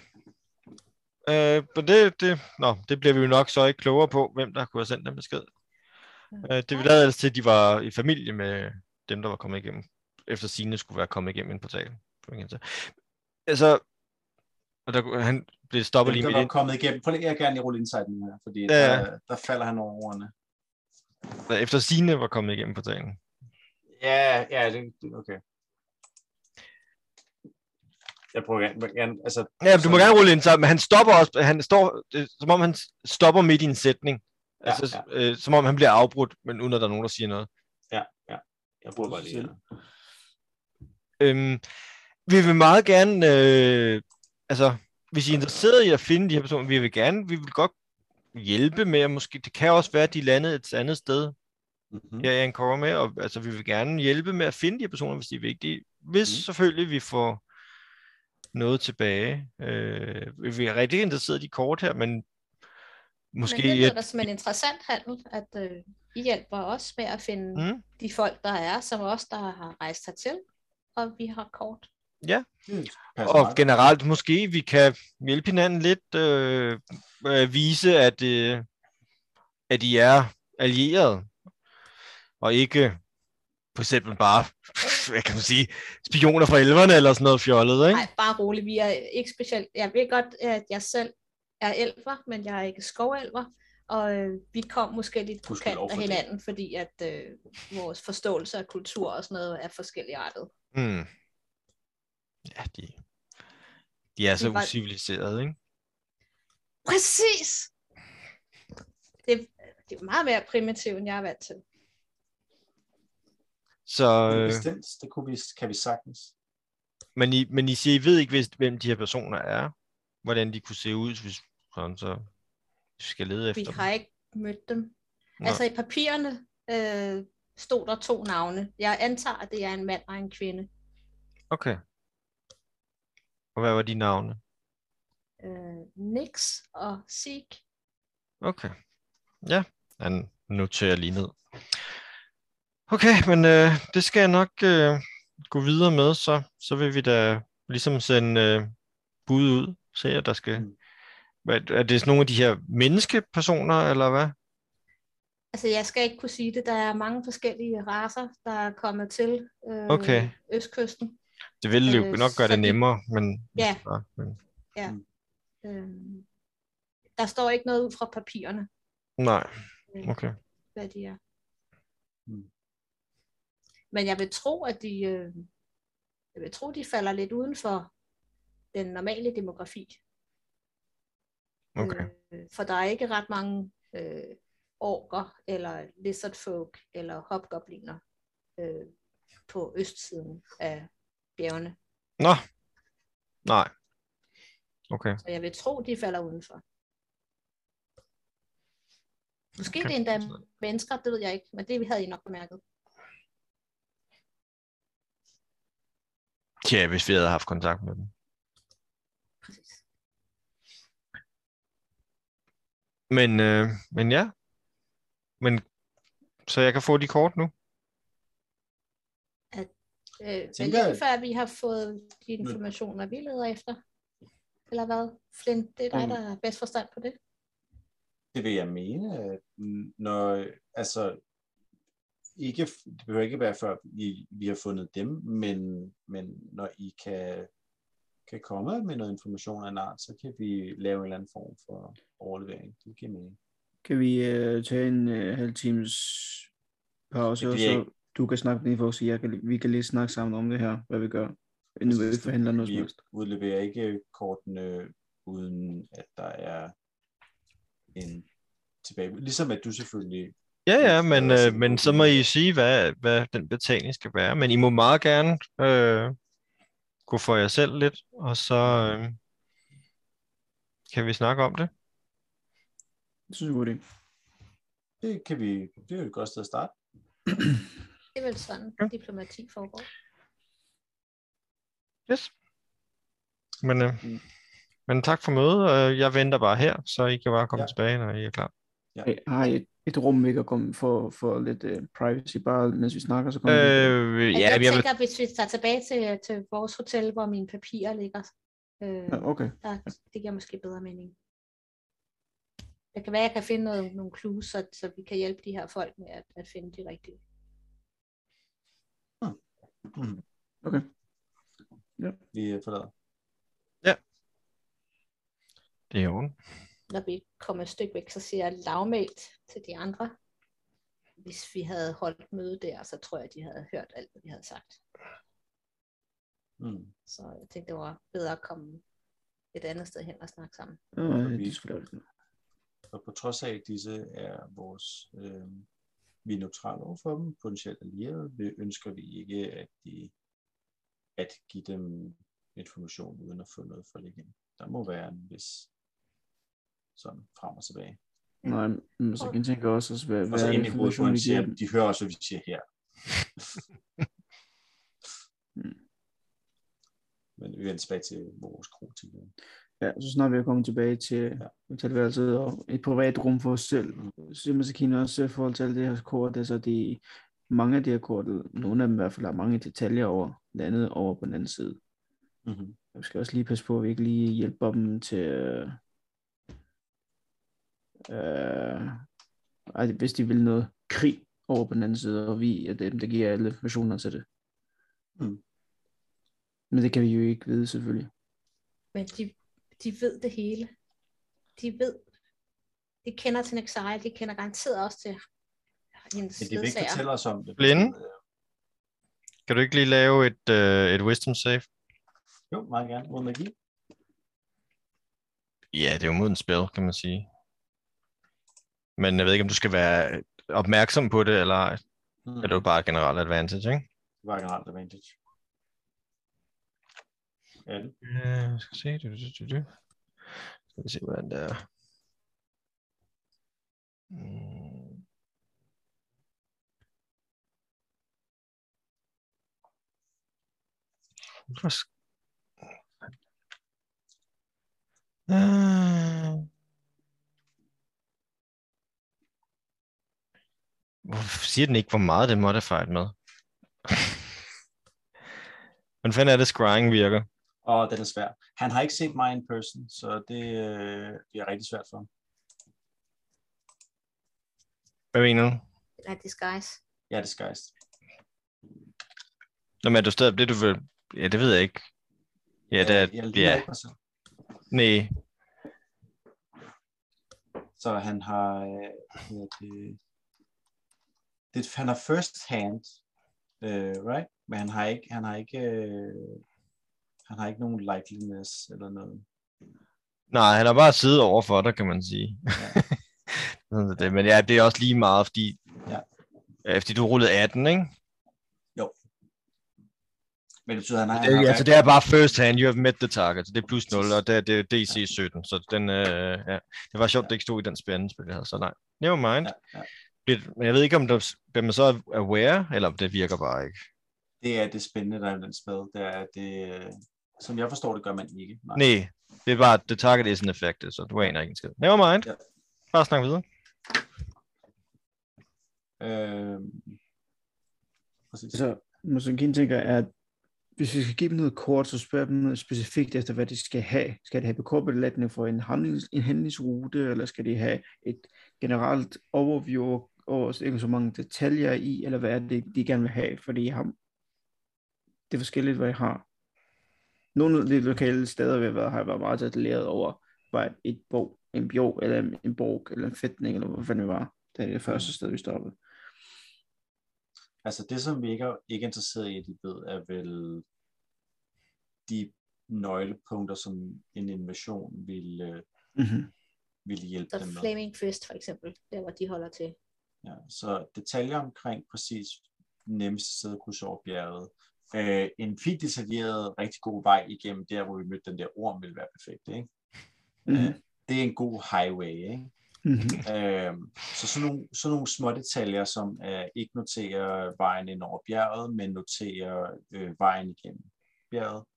Øh, men det, det, nå, det bliver vi jo nok så ikke klogere på, hvem der kunne have sendt den besked. Øh, det vi lavede altså til, at de var i familie med dem, der var kommet igennem. Efter sine skulle være kommet igennem en portal. Altså, og der, han blev stoppet lige var ind. kommet igennem. Prøv lige, jeg gerne lige rulle nu her, fordi Ja, der, der falder han over ordene. Efter sine var kommet igennem portalen. Ja, ja, det, det- okay. Jeg prøver gerne, altså... Ja, du må gerne rulle ind, så, men han stopper også, han står, det, som om han stopper midt i en sætning. Ja, Altså, Øh, som om han bliver afbrudt, men uden at der er nogen, der siger noget. Jeg bruger bare lige. Øhm, vi vil meget gerne, øh, altså, hvis I er interesseret i at finde de her personer, vi vil gerne, vi vil godt hjælpe med, at måske, det kan også være, at de landede et andet sted, Mm-hmm. her i Ankara med, og altså, vi vil gerne hjælpe med at finde de her personer, hvis de er vigtige. Hvis Mm. selvfølgelig vi får noget tilbage. Øh, vi er rigtig interesseret i de kort her, men måske... Men det lyder et- da som en interessant handel, at øh, I hjælper os med at finde Mm, mm. de folk, der er, som os, der har rejst hertil, og vi har kort. og generelt måske vi kan hjælpe hinanden lidt, øh, øh, vise at, øh, at I er allierede, og ikke for eksempel bare, hvad kan man sige, spioner fra elverne eller sådan noget fjollet, ikke? Nej, bare roligt, vi er ikke specielt... Jeg ved godt, at jeg selv er elver, men jeg er ikke skovelver, og øh, vi kom måske lidt på kant af for det. hinanden, fordi at øh, vores forståelse af kultur og sådan noget er forskelligartet. Mm. Ja, de, de er så var- usiviliserede, ikke? Præcis! Det, det er meget mere primitivt, end jeg er vant til. Så, Øh. Bestemt, det kunne vi, kan vi sagtens. men, I, men I siger, I ved ikke, hvis, hvem de her personer er, hvordan de kunne se ud, hvis sådan, så vi skal lede Vi efter dem. har ikke mødt dem. Nå. Altså i papirerne øh, stod der to navne. Jeg antager, at det er en mand og en kvinde. Okay. Og hvad var de navne? Øh, Nix og Sig. Okay. Ja, han noterer lige ned. Okay, men øh, det skal jeg nok øh, gå videre med, så, så vil vi da ligesom sende øh, bud ud, se at der skal... Er det sådan nogle af de her menneskepersoner, eller hvad? Altså, jeg skal ikke kunne sige det. Der er mange forskellige raser, der er kommet til øh, Okay. Østkysten. Det ville jo Øh, nok gøre det de- nemmere, men... Ja. Ja, men Øh, der står ikke noget ud fra papirerne, nej, øh, okay. hvad de er. Men jeg vil tro, at de, øh, jeg vil tro, de falder lidt uden for den normale demografi. Okay. Øh, for der er ikke ret mange øh, orker, eller lizardfolk, eller hobgobliner øh, på østsiden af bjergene. Nå, nej. Okay, Så jeg vil tro, de falder udenfor. Måske Okay. det er endda mennesker, det ved jeg ikke, men det havde I nok bemærket. ja, hvis vi havde haft kontakt med dem. Præcis. Men, øh, men ja. Men, så jeg kan få de kort nu? Øh, men lige før vi har fået de informationer, vi leder efter. Eller hvad? Flint, det er dig, Mm. der har bedst forstand på det. Det vil jeg mene, at når, altså, ikke, det behøver ikke være før vi, vi har fundet dem, men, men når I kan, kan komme med noget information af en art, så kan vi lave en eller anden form for overlevering. Det giver mening. Kan vi øh, tage en øh, halv times pause, og så ikke- du kan snakke med Nivo, så jeg kan, vi kan lige snakke sammen om det her, hvad vi gør, inden vi forhandler noget Vi udleverer ikke kortene, uden at der er en tilbage. Ligesom at du selvfølgelig Ja, ja, men, er øh, men en så må. I sige, hvad, hvad den betaling skal være. Men I må meget gerne øh, gå for jer selv lidt, og så øh, kan vi snakke om det. Det synes jeg er idé. Det kan vi, det er jo et godt sted at starte. Det er vel sådan, Ja. diplomati foregår. Yes. Men, øh, Mm. men tak for mødet. Jeg venter bare her, så I kan bare komme Ja. tilbage, når I er klar. Hey, har I et, et rum, vi kan komme for, for lidt uh, privacy, bare mens vi snakker, så kommer vi. Øh, Ja, ja, jeg jeg tænker, hvis vi tager tilbage til, til vores hotel, hvor mine papirer ligger, øh, Ja, okay. der, det giver måske bedre mening. Det kan være, at jeg kan finde noget, nogle clues, så, så vi kan hjælpe de her folk med at, at finde de rigtige. Mm. Okay. Vi øh, forlader. det er i orden. Når vi kommer et stykke væk, så siger jeg lavmælt til de andre. Hvis vi havde holdt møde der, så tror jeg, de havde hørt alt, hvad vi havde sagt. Mm. Så jeg tænkte, det var bedre at komme et andet sted hen og snakke sammen. Er selvfølgelig også- Og på trods af, at disse er vores, øh, vi er neutrale over for dem, potentielt allierede, vi ønsker vi ikke, at, de, at give dem information uden at få noget for det igen. Der må være en vis sådan frem og tilbage. Nej, men så kan jeg tænke også, altså, hvad, Og hvad så er det ind i hovedet på en siger, de hører også, hvad vi siger her. Mm. Men vi vender tilbage til vores kro. Ja, så snart vi er kommet tilbage til Ja. hotelværelset og et privat rum for os selv, så man så kigge også i forhold til alle det her kort, altså de, mange af de her kort, nogle af dem i hvert fald har mange detaljer over landet over på den anden side. Mm-hmm. Vi skal også lige passe på, at vi ikke lige hjælper dem til, øh, ej, hvis de vil noget krig over på den anden side, og vi er dem, der giver alle versioner til det. Mm. Men det kan vi jo ikke vide, selvfølgelig. Men de, de ved det hele. De ved, de kender til Exile, de kender garanteret også til hendes Men de vil ikke fortælle os om det. Blinde? Øh, Kan du ikke lige lave et, øh, et wisdom save? Jo, meget gerne. Mod magi. Ja, det er jo mod en spil, kan man sige. Men jeg ved ikke, om du skal være opmærksom på det, eller. Mm. er det jo bare generelt advantage, ikke? Det var generelt advantage. Ja, det. Ja, skal se. Du, du, du, du. Skal vi se, hvordan det er. Mm sk- Ah. Hvorfor siger den ikke, hvor meget det er modified med? Hvordan fanden er det, scrying virker? Og den er svær. Han har ikke set mig in person, så det, øh, det er rigtig svært for ham. Hvad mener du? Nej, disguise. Ja, disguised. Nå, men er du stadig, det du vil... Ja, det ved jeg ikke. Ja, det er, jeg ja, ikke nej. Så han har, øh, det, det, han har first hand, øh, right? Men han har ikke, han har ikke, øh, han har ikke nogen likeliness eller noget. Nej, han har bare siddet over for dig, kan man sige. Ja. Sådan det. Men ja, det er også lige meget, fordi, Ja. ja, fordi du rullede 18, ikke? Men det betyder, han har, Det, han har altså, det er bare first hand, you have met the target, så det er plus 0, og det er, det er DC 17, så den, øh, ja. Det var sjovt, det ikke stod i den spændende spil, jeg havde, så nej. Never mind. ja, ja. Det- Men jeg ved ikke, om der, bliver man så aware, eller om det virker bare ikke. Det er det spændende, der er i den spil. Det er, det, øh, som jeg forstår det, gør man ikke. Nej. Nej, det er bare, the target isn't affected, så du aner ikke en skid. Never mind. Ja. Bare snak videre. Øh, præcis. Så måske en tænker er, at hvis vi skal give dem noget kort, så spørger dem noget specifikt efter, hvad de skal have. Skal de have bekårbelagtning for en, handlings, en handlingsrute, eller skal de have et generelt overview over ikke så mange detaljer i, eller hvad er det, de gerne vil have, fordi jeg har, det er forskelligt, hvad jeg har. Nogle af de lokale steder, vi har været, har jeg været meget detaljeret over, var et bog, en bjog, eller en, en borg, eller en fætning, eller hvad fanden det var. Det er det første sted, vi stoppede. Altså det, som vi ikke er, ikke er interesseret i, at de ved, er vel de nøglepunkter, som en invasion vil, øh, Mm-hmm. vil hjælpe Så dem med. Flaming Fist for eksempel, der hvor de holder til. Ja, så detaljer omkring præcis nemmeste sted krydse over bjerget. Øh, en fint detaljeret, rigtig god vej igennem der, hvor vi mødte den der orm, vil være perfekt. Ikke? Mm-hmm. Det er en god highway. Ikke? Mm-hmm. Øh, så sådan nogle, sådan nogle små detaljer, som øh, ikke noterer vejen ind over bjerget, men noterer øh, vejen igennem bjerget. Øh,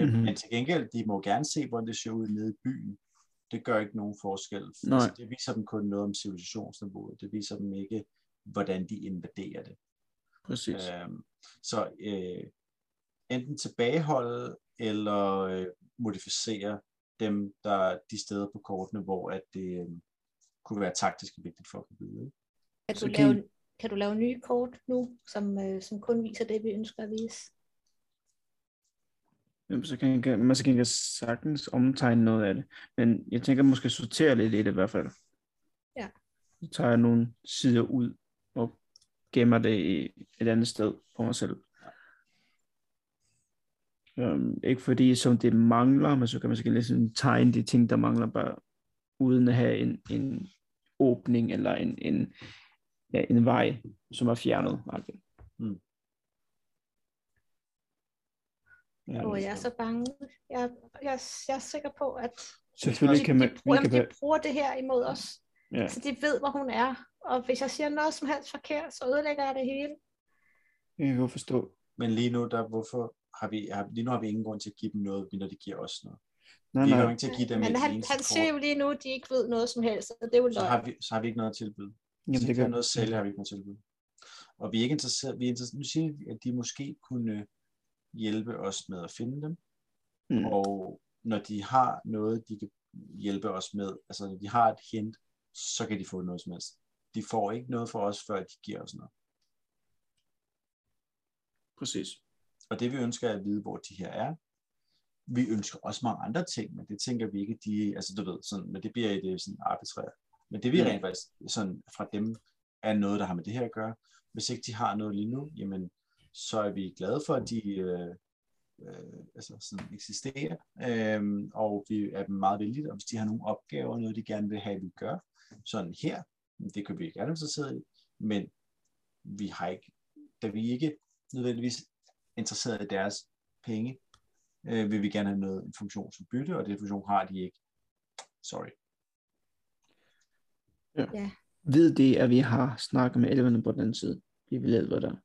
Mhm. Men til gengæld, de må gerne se, hvordan det ser ud nede i byen. Det gør ikke nogen forskel. Nej. Altså, det viser dem kun noget om civilisationsniveauet. Det viser dem ikke, hvordan de invaderer det. Præcis. Øhm, så øh, enten tilbageholde eller øh, modificere dem, der de steder på kortene, hvor at det øh, kunne være taktisk vigtigt for at kunne vide. ikke? Kan du, lave, kan du lave nye kort nu, som, øh, som kun viser det, vi ønsker at vise? Jamen, så kan, kan, man så kan sagtens omtegne noget af det. Men jeg tænker måske sortere lidt i det i hvert fald. Ja. Så tager jeg nogle sider ud og gemmer det i et andet sted for mig selv. Um, ikke fordi som det mangler, men så kan man så ligesom tegne de ting, der mangler bare uden at have en, en åbning eller en, en, ja, en vej, som er fjernet. Okay. Mm. Ja, Og jeg er så bange. Jeg, jeg, jeg er sikker på, at Selvfølgelig kan man, de, man bruger, kan de bruger det her imod os. ja. Så de ved, hvor hun er. Og hvis jeg siger noget som helst forkert, så ødelægger jeg det hele. Jeg kan godt forstå. Men lige nu, der, hvorfor har vi, har, lige nu har vi ingen grund til at give dem noget, når de giver os noget. Nej, vi har jo nej. ikke til at give dem Men han, han siger jo lige nu, at de ikke ved noget som helst. Og det er jo så har, vi, så har vi ikke noget at tilbyde. Jamen, Hvis det har kan, noget at sælge, har vi ikke noget tilbud. Og vi er ikke interesseret, vi er interesseret, nu siger vi, at de måske kunne hjælpe os med at finde dem, Mm. og når de har noget, de kan hjælpe os med, altså når de har et hint, så kan de få noget som helst. De får ikke noget for os, før de giver os noget. Præcis. Og det vi ønsker er at vide, hvor de her er. Vi ønsker også mange andre ting, men det tænker vi ikke, de, altså du ved, sådan, men det bliver i det sådan arbitrære. Men det vi Mm. rent faktisk sådan fra dem er noget, der har med det her at gøre. Hvis ikke de har noget lige nu, jamen så er vi glade for, at de øh, øh, altså sådan eksisterer, øh, og vi er dem meget villige, og hvis de har nogle opgaver, noget de gerne vil have, at vi gør, sådan her, det kan vi gerne være interesseret i, men vi har ikke, da vi ikke nødvendigvis interesseret i deres penge, øh, vil vi gerne have noget en funktion som bytte, og den funktion har de ikke. Sorry. Ved det, at vi har snakket med elverne på den anden side? De vil hjælpe der.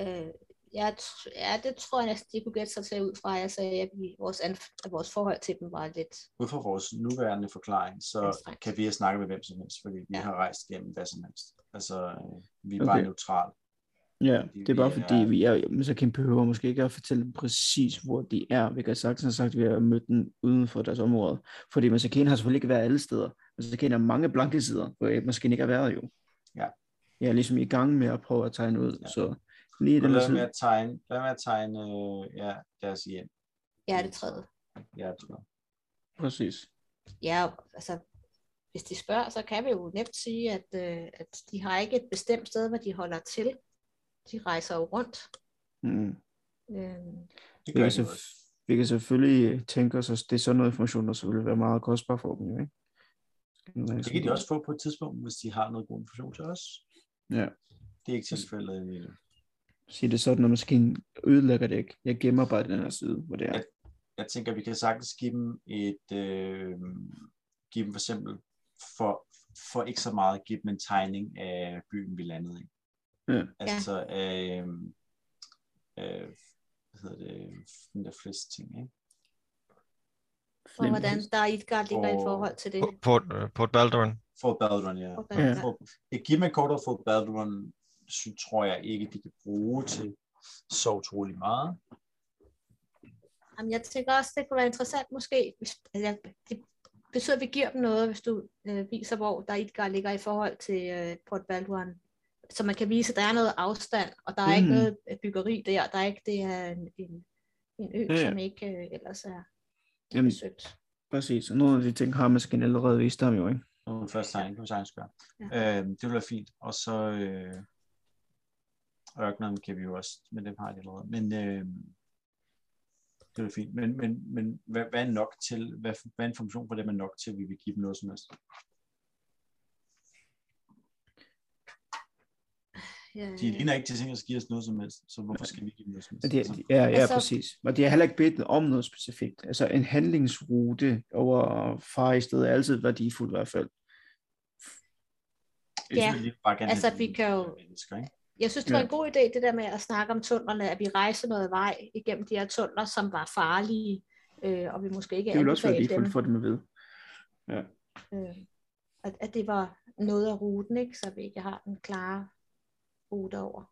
Øh, jeg, ja, det tror jeg næsten, de kunne gætte sig til ud fra. Jeg sagde, at vi, vores, at vores forhold til dem var lidt... Ud fra vores nuværende forklaring, så Anstrengt. kan vi have snakket med hvem som helst, fordi vi Ja. har rejst gennem hvad som helst. Altså, øh, vi er okay. bare neutrale. Ja, Fordi det er bare vi fordi, er- vi er, så kan behøver måske ikke at fortælle dem præcis, hvor de er. Vi kan sagtens have sagt, at vi har mødt dem uden for deres område. Fordi Masakane har selvfølgelig ikke været alle steder. Masakane har mange blanke sider, hvor Masakane ikke har været jo. Ja. Jeg er ligesom i gang med at prøve at tegne ud, Ja. så lige den lad med at tegne, lad med at tegne, øh, ja, deres hjem. Hjertetræet. Tror. Præcis. Ja, altså, hvis de spørger, så kan vi jo nemt sige, at, øh, at de har ikke et bestemt sted, hvor de holder til. De rejser jo rundt. Mm. Øh, Det Vi, gør kan de også. selvf- vi kan selvfølgelig tænke os, at det er sådan noget information, der så vil være meget kostbar for dem, jo, ikke? Det kan de også få på et tidspunkt, hvis de har noget god information til os. Ja. Det er ikke tilfældet endnu. Sige det sådan, når måske ødelægger det ikke. Jeg gemmer bare den her side, hvor det er. Ja. Jeg tænker, vi kan sagtens give dem et, øh, give dem for eksempel, for, for ikke så meget, give dem en tegning af byen, vi landede i. Ja. Altså, øh, øh, hvad hedder det, den der flest ting, ikke? og hvordan der er Idgard ligger i Og- forhold til det. Port, øh, Port Baldwin. Fort Baldwin, ja. Og hvad Ja. For, give mig kort af Fort Baldwin, sy- tror jeg ikke, de kan bruge til så utrolig meget. Jamen, jeg tænker også, det kunne være interessant måske. Hvis, altså, jeg- det betyder, at vi giver dem noget, hvis du øh, viser, hvor der Idgar ligger i forhold til øh, Port Baldwin. Så man kan vise, at der er noget afstand, og der er mm. ikke noget øh, byggeri der. Der er ikke det er en, en, en ø, Ja, ja. som ikke øh, ellers er Jamen, besøgt. Præcis, og nogle af de ting har man måske allerede vist ham jo, ikke? Nogle første tegn, kan vi sagtens gøre. Ja. Øh, det vil være fint. Og så øh, ørkenerne kan vi jo også, men dem har de allerede. Men øh, det er fint. Men, men, men hvad, hvad er nok til, hvad, hvad er information på det, man nok til, at vi vil give dem noget som helst? Ja, De ligner ikke til ting, at give os noget som helst, så hvorfor skal vi give dem noget som helst? Ja, de, Altså, de, ja, ja Altså- præcis. Og de har heller ikke bedt om noget specifikt. Altså en handlingsrute over far i stedet er altid værdifuld i hvert fald. ja, synes, vi bare gerne altså, vi kan jo- mennesker, ikke? Jeg synes, det var Ja. en god idé, det der med at snakke om tunnelerne, at vi rejser noget vej igennem de her tunneler, som var farlige, øh, og vi måske ikke Det vil også være værdifuldt for dem at vide. øh, at, at det var noget af ruten, ikke? så vi ikke har den klare rute over.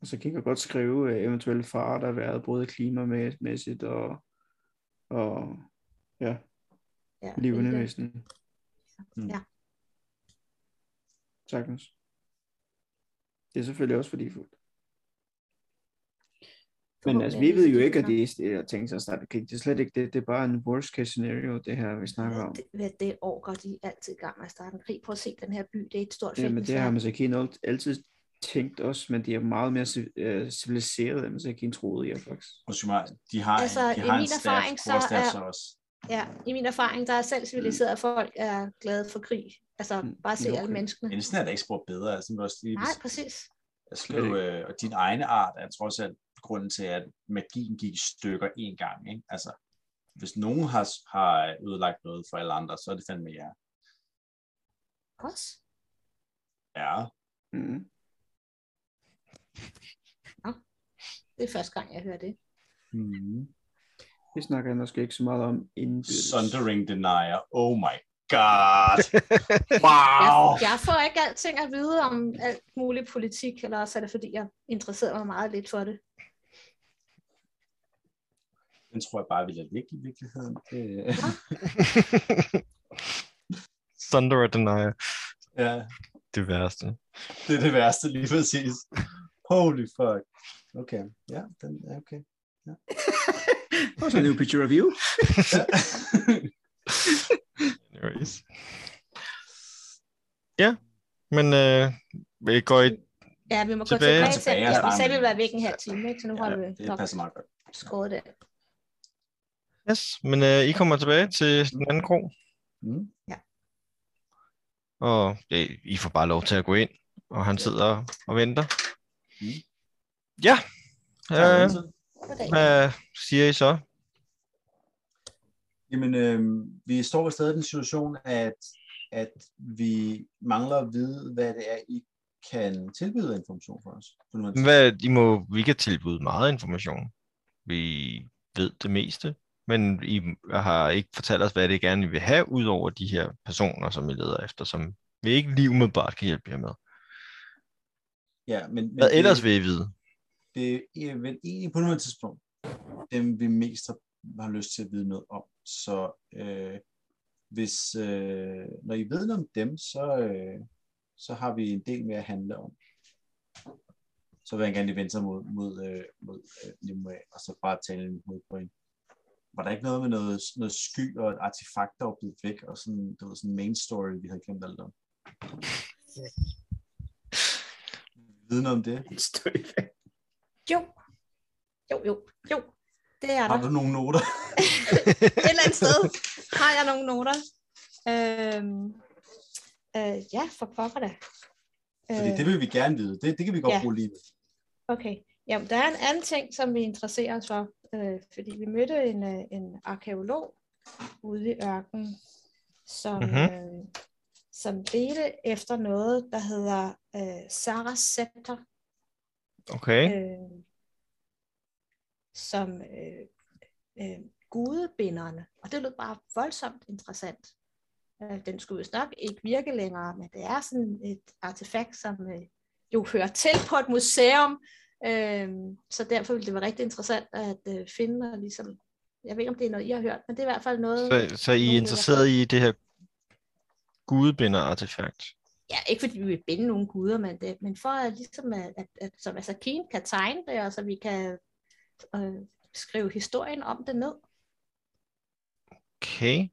Og så kan jeg godt skrive øh, eventuelle farer, der har været både klimamæssigt og, og ja, Ja, hvilke- væsen. Mm. Ja. Sagtens. Det er selvfølgelig også værdifuldt. Men altså, vi ved jo ikke, at er, jeg tænker sig at starte krig. Det er slet ikke det. Det er bare en worst case scenario, det her, vi snakker om. Det, hvad det år går de altid i gang med at starte en krig. Prøv at se den her by, det er et stort Ja, men det har fængsel. Masakin altid tænkt også, men de er meget mere øh, civiliseret, end Masakin troede, jeg faktisk. Mig, de har, Altså, de i har en min staff, erfaring, så er- så også. Ja, i min erfaring, der er selv civiliserede folk er glade for krig. Altså, Mm, bare se okay. alle menneskene. Men sådan er der ikke spor bedre. Altså, nu også lige, Nej, præcis. Jeg skrev, øh, og din egen art er trods alt grunden til, at magien gik i stykker en gang. Ikke? Altså, hvis nogen har, har ødelagt noget for alle andre, så er det fandme jer. Også. Ja, Mm. Det er første gang, jeg hører det. mm. Det snakker jeg måske ikke så meget om indbyrdes. Sundering Denier. Oh my god. Jeg, Wow. jeg får ikke alting at vide om alt muligt politik, eller også er det, fordi jeg interesserer mig meget lidt for det. Den tror jeg bare, vi lader ligge i virkeligheden. Det, Thunder og Denier. ja, Det værste. det er det værste lige præcis. Holy fuck. Okay, ja, den er okay. Også en new picture of you. Anyways. Ja, men øh, vi går i... Ja, vi må Tilbage- gå tilbage til, tilbage ja, vi sagde, vi ville være væk en halv time, ikke? så nu har ja, vi det nok passer meget godt. skåret det. Yes, men øh, I kommer tilbage til den anden kro, Mm. og ja, I får bare lov til at gå ind, og han sidder og venter. Mm. Ja, Ja. øh, hvad siger I så? Jamen, øh, vi står vel stadig i den situation, at, at vi mangler at vide, hvad det er, I kan tilbyde information for os. Hvad, I må, vi kan tilbyde meget information. Vi ved det meste, men I har ikke fortalt os, hvad det gerne vil have, ud over de her personer, som I leder efter, som vi ikke lige umiddelbart kan hjælpe jer med. Ja, men, men Hvad det- ellers vil I vide? det er vel egentlig på nuværende tidspunkt, dem vi mest har, har lyst til at vide noget om. Så øh, hvis, øh, når I ved noget om dem, så, øh, så har vi en del mere at handle om. Så vil jeg gerne lige vende sig mod, mod, øh, mod øh, Nimue, og så bare tale en hovedpoint. Var der ikke noget med noget, noget sky og et artefakt, der var blevet væk, og sådan, det var sådan en main story, vi havde glemt alt om? Vide noget om det? Jo. Jo, jo, jo. Det er der. Har du nogle noter? et eller andet sted har jeg nogle noter. Øhm, øh, ja, for pokker da. Fordi det vil vi gerne vide. Det, det kan vi godt Ja. bruge lige. Okay. Jamen, der er en anden ting, som vi interesserer os for. Øh, fordi vi mødte en, øh, en arkeolog ude i ørkenen, som, Mhm. øh, som ledte efter noget, der hedder øh, Sarah Scepter. Okay. øh, som øh, øh, gudebinderne. Og det lød bare voldsomt interessant. Øh, den skulle vist nok ikke virke længere, men det er sådan et artefakt, som øh, jo hører til på et museum. Øh, så derfor ville det være rigtig interessant at øh, finde og ligesom, jeg ved ikke om det er noget, I har hørt, men det er i hvert fald noget, Så, så I er interesseret i det her gudebinder-artefakt? ja, ikke fordi vi vil binde nogle guder, men, det, men for at, ligesom at, at, at som altså Keen kan tegne det, og så vi kan øh, skrive historien om det ned. Okay.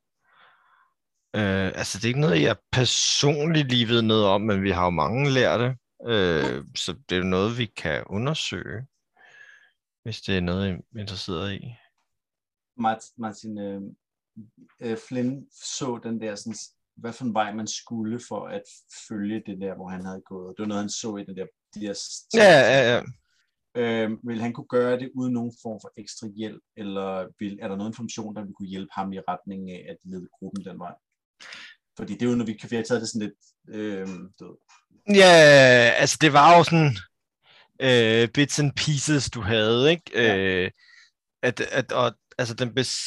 Øh, altså, det er ikke noget, jeg personligt lige ved noget om, men vi har jo mange lært det. Øh, så det er jo noget, vi kan undersøge, hvis det er noget, I er interesseret i. Martin, Martin øh, øh, Flynn så den der, sådan, hvad for en vej man skulle for at følge det der, hvor han havde gået. Det var noget, han så i den der, de der Ja, ja, ja. Øh, vil han kunne gøre det uden nogen form for ekstra hjælp, eller vil, er der noget information, der vil kunne hjælpe ham i retning af at lede gruppen den vej? Fordi det er jo, når vi kan vi har taget det sådan lidt, øh, ved, Ja, altså det var jo sådan øh, bits and pieces, du havde, ikke? Ja. Øh, at, at, og, altså den bes,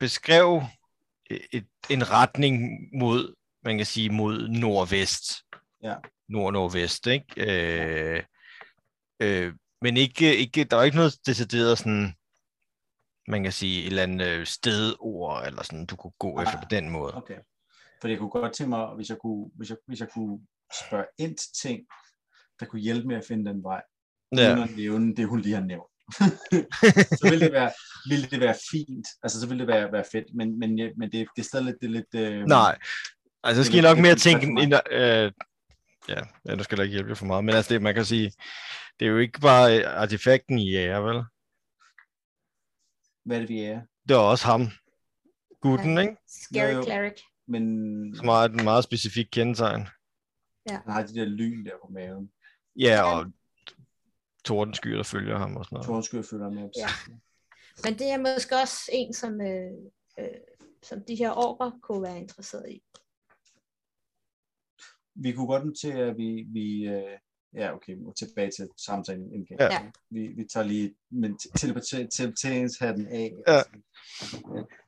beskrev et, en retning mod, man kan sige, mod nordvest. Ja. Nord-nordvest, ikke? Øh, øh, men ikke, ikke, der var ikke noget decideret sådan, man kan sige, et eller andet øh, stedord, eller sådan, du kunne gå Nej. efter på den måde. Okay. For jeg kunne godt tænke mig, hvis jeg kunne, hvis jeg, hvis jeg kunne spørge ind til ting, der kunne hjælpe med at finde den vej, Ja. uden at nævne det, hun lige har nævnt. så ville det være, ville det være fint. Altså, så ville det være, være fedt. Men, men, men det, det er stadig lidt... Det er lidt øh, Nej, altså det skal I nok mere tænke, ind, øh, ja, ja, nu skal jeg ikke hjælpe jer for meget, men altså det, man kan sige, det er jo ikke bare øh, artefakten i jer, vel? hvad er det, vi er. Det er også ham, gutten, ikke? Scary Jo. Cleric. Men Som har et meget specifikt kendetegn. han har de der lyn der på maven. Ja, og tordenskyer, der følger ham og sådan noget. Tordenskyer følger med. Ja. Men det er måske også en, som, øh, øh, som de her orker kunne være interesseret i. Vi kunne godt til, at vi... vi øh, ja, okay, tilbage til samtalen igen. Ja. Vi, vi tager lige men teleporteringshatten af. Ja.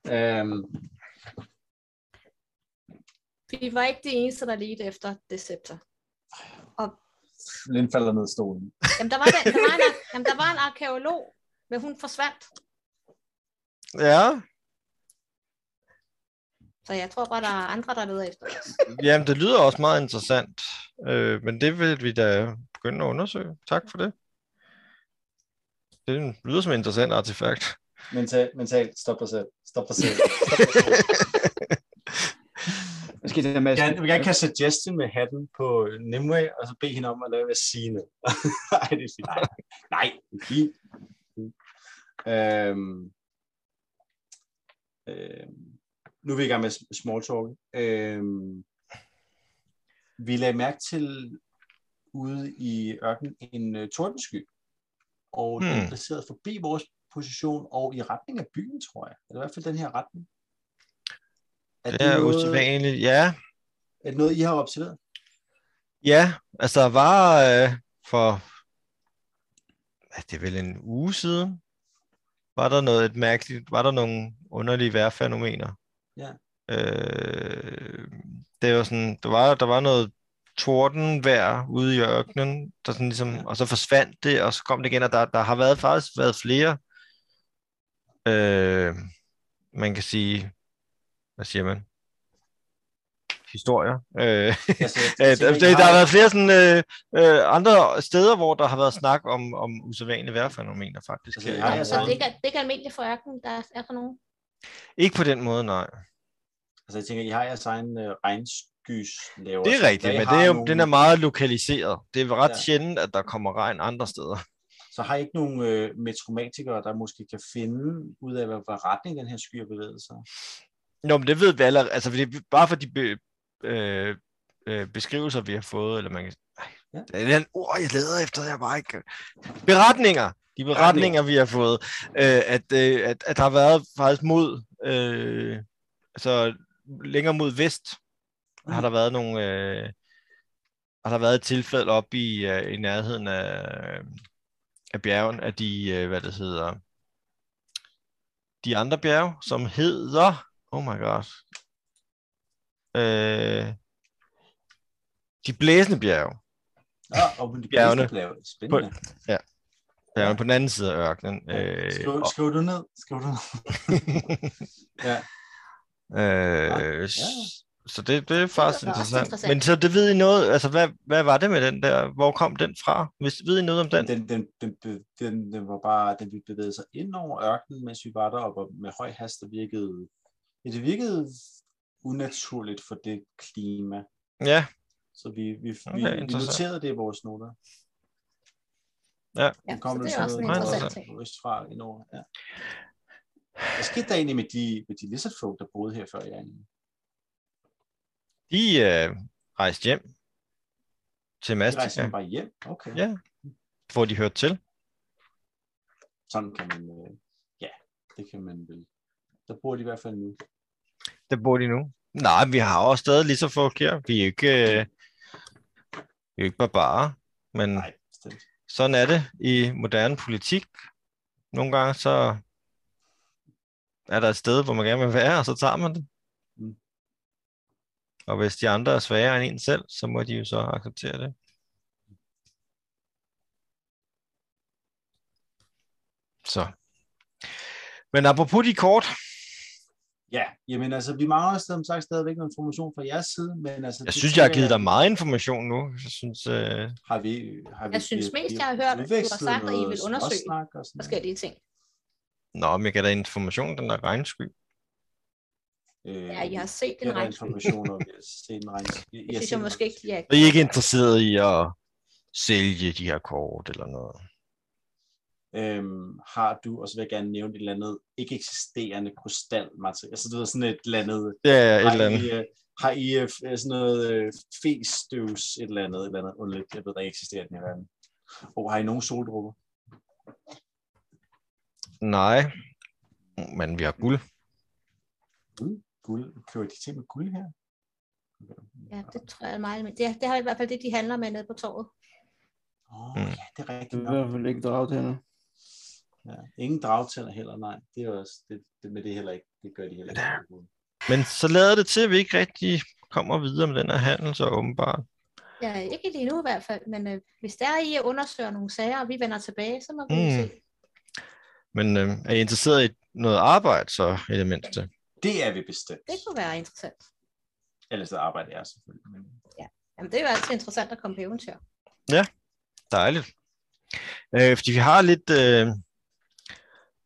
Ja. Øhm, Vi var ikke de eneste, der ledte efter Deceptor. Lind falder ned af stolen. Jamen, der var, der, der, var en, jamen, der var en arkeolog, men hun forsvandt. Ja, Så jeg tror bare, der er andre, der leder efter os. jamen det lyder også meget interessant. Øh, men det vil vi da begynde at undersøge. Tak for det. Det lyder som et interessant artefakt. Mental, mental, stop dig selv. Stop dig selv. Stop dig selv. Skal det der med? Jeg vil gerne kaste suggestion med hatten på Nimue, og så bede hende om at lade være at sige noget. Nej, det er fint. Nej, nej, fint. Øhm, øhm, nu er vi i gang med small talk. Øhm, vi lagde mærke til ude i ørkenen en uh, tordensky, og hmm. den Hmm. er placeret forbi vores position og i retning af byen, tror jeg. Eller i hvert fald den her retning. Er Det er usædvanligt. Ja, er det noget, I har observeret? Ja, altså der var øh, for, det er vel en uge siden, var der noget et mærkeligt, var der nogle underlige vejrfænomener. Ja. Øh, det var sådan, der var, der var noget tordenvejr ude i ørkenen, der sådan ligesom, Ja. og så forsvandt det, og så kom det igen, og der, der har været faktisk været flere, øh, man kan sige, hvad siger man? Historier. Øh, Altså, jeg der, har været flere sådan, øh, øh, andre steder, hvor der har været snak om, om usædvanlige vejrfænomener faktisk. Altså, området. Så det er, ikke, det ikke almindeligt for ørkenen, der er, er der nogen. Ikke på den måde, nej. Altså, jeg tænker, I har jeres egen øh, regnskys laver. Det er rigtigt, men det er jo, den er meget lokaliseret. Det er ret Ja. sjældent, at der kommer regn andre steder. Så har I ikke nogen øh, metromatikere, der måske kan finde ud af, hvad, hvad retning den her sky har bevæget sig? Nå, men det ved vi allerede. Altså, fordi, bare for de be, øh, øh, beskrivelser, vi har fået, eller man kan... Ej, Ja. Det er den ord, jeg leder efter, jeg bare ikke... Beretninger! De beretninger, vi har fået, øh, at, øh, at, at der har været faktisk mod... Øh, altså, længere mod vest, mm. har der været nogle... Øh, har der været et tilfælde op i, øh, i nærheden af, af bjergen, af de, øh, hvad det hedder, de andre bjerge, som hedder, oh my god, øh, de blæsende bjerge, Ja, og på de Bjergene. bjergene. Bjergene. Spændende. bjergene Ja. På den anden side af ørkenen. Ja. Øh, Skriv, skriv du ned. Skriv du ned. ja. øh, s- Så det, det er faktisk også interessant. interessant. Men så det ved I noget, altså hvad, hvad var det med den der, hvor kom den fra? Hvis, ved I noget om den? Den, den, den, den, den, var bare, den bevægede sig ind over ørkenen, mens vi var deroppe og med høj hast, der virkede, ja, det virkede unaturligt for det klima. Ja, Så vi, vi, vi, Okay, vi noterede det i vores noter. Ja. Ja, Den kom så det er sådan også en interessant fra ting. Østfra indover. Ja. Hvad skete der egentlig med de, med de lizardfolk, der boede her før jeg egentlig? de øh, rejste hjem til De rejste Mastika, bare hjem? Okay. Ja. hvor de hørte til. Sådan kan man, øh, ja, det kan man vel. Der bor de i hvert fald nu. Der bor de nu. Nej, vi har også stadig lige så folk her. Vi er ikke, øh, vi er jo ikke barbarer, men Nej, bestemt. Sådan er det i moderne politik. Nogle gange så er der et sted, hvor man gerne vil være, og så tager man det. Mm. Og hvis de andre er svagere end en selv, så må de jo så acceptere det. Så. Men apropos de kort, Ja, jamen altså, vi mangler som sagt stadigvæk noget information fra jeres side, men altså... jeg synes, jeg har givet dig meget information nu. Jeg synes, øh, Har vi, har vi, Jeg synes vi- mest, jeg har hørt, at du har sagt, at I vil undersøge og sådan? Forskellige ting. nå, men jeg kan da information, den der regnsky. Øh, Ja, I har set jeg en har regnsky. information om, jeg har set en regnsky. Jeg, Det synes jeg måske ikke, de er. Er I ikke interesseret i at sælge de her kort eller noget? Øhm, har du, og så vil jeg gerne nævne et eller andet ikke eksisterende krystalmateriale, altså det er sådan et eller andet, Ja, ja, et har eller andet. I, øh, har I øh, sådan noget øh, festøvs, et eller andet, et eller andet underligt, jeg ved, der ikke eksisterer i den her verden. Og har I nogen soldrupper? Nej, men vi har guld. Guld? Guld? Køber de til med guld her? Ja, det tror jeg meget. Men det, det har i hvert fald det, de handler med nede på torvet. Åh, oh, Mm. ja, det er Det rigtigt er i hvert fald ikke dragtænder. Ja. Ingen dragtænder heller, nej. Det er også, det, det, med det heller ikke. Det gør de heller ikke. Men så lader det til, at vi ikke rigtig kommer videre med den her handel, så åbenbart. Ja, ikke lige nu i hvert fald, men øh, hvis der er I at undersøge nogle sager, og vi vender tilbage, så må vi Mm. se. Men øh, er I interesseret i noget arbejde, så i det mindste? Det er vi bestemt. Det kunne være interessant. Ellers så arbejder jeg selvfølgelig. Men... Jamen, det er jo altid interessant at komme på eventyr. Dejligt. Øh, fordi vi har lidt, øh,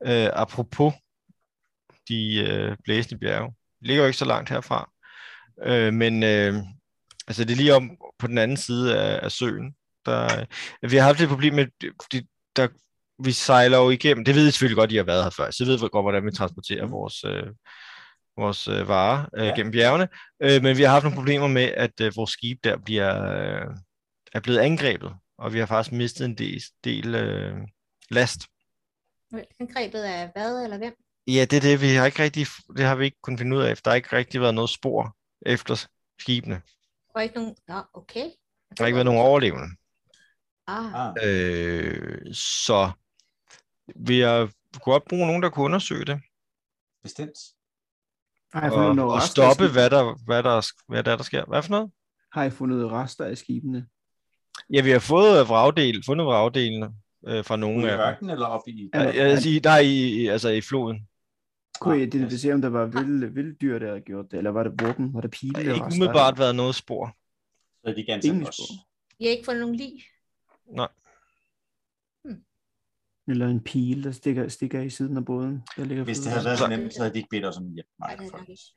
øh, apropos de øh, blæsende bjerge. Det ligger jo ikke så langt herfra. Øh, men øh, altså det er lige om på den anden side af, af søen. Der, øh, vi har haft et problem med, de, der, vi sejler jo igennem, det ved I selvfølgelig godt, I har været her før, så ved godt, hvordan vi transporterer Mm. vores, øh, vores øh, varer øh, Ja. gennem bjergene. Øh, men vi har haft nogle problemer med, at øh, vores skib der bliver, øh, er blevet angrebet, og vi har faktisk mistet en del, del øh, last. Angrebet af hvad eller hvem? Ja, det er det, vi har ikke rigtig, det har vi ikke kunnet finde ud af. Der har ikke rigtig været noget spor efter skibene. Og ikke nogen... Nå, okay. Der har ikke været nogen overlevende. Ah, Øh, så vi har godt bruge nogen, der kunne undersøge det. bestemt. Har jeg fundet og, noget og rester af stoppe, skibene? hvad der, hvad, der, hvad der, er, der sker. Hvad for noget? Har I fundet rester af skibene? Ja, vi har fået vragdel, fundet vragdelene øh, fra nogle i af dem. ørkenen eller oppe i... Ja. Jeg, vil sige, nej, i, i- altså i floden. Kunne I identificere, om der var vilde, vilde dyr, der havde gjort det? Eller var det våben? Var det pile? Der ikke umiddelbart været noget spor. Så er de ganske Ingen spor. I har ikke fundet nogen lig? Nej. Eller en pile, der stikker, stikker i siden af båden. Der ligger Hvis det havde været Så- så nemt, så havde de ikke bedt os om hjælp. Nej, det er.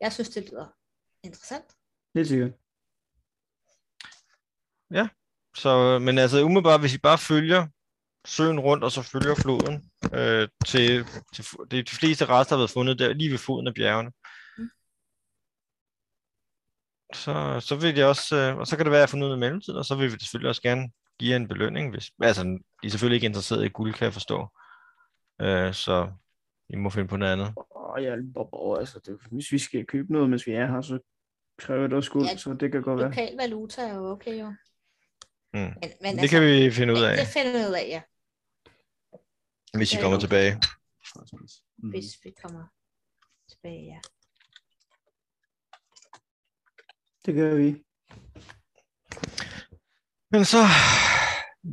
Jeg synes, det lyder interessant. Helt sikkert. Så, men altså umiddelbart, hvis I bare følger søen rundt, og så følger floden, øh, til, til det, de fleste rester har været fundet der lige ved foden af bjergene. Mm. Så, så vil jeg også, øh, og så kan det være, at jeg har fundet ud af i mellemtiden, og så vil vi selvfølgelig også gerne give jer en belønning, hvis, altså, I er selvfølgelig ikke interesseret i guld, kan jeg forstå. Øh, så I må finde på noget andet. Åh, ja, altså, det, hvis vi skal købe noget, mens vi er her, så kræver det også guld, Ja, så det kan godt være. Lokal valuta er jo okay, jo. Mm. Men, men Det kan vi finde ud af, Det finder vi ud af, ja. hvis I kommer jo. tilbage. Mhm. Hvis vi kommer tilbage, ja. Det gør vi. Men så,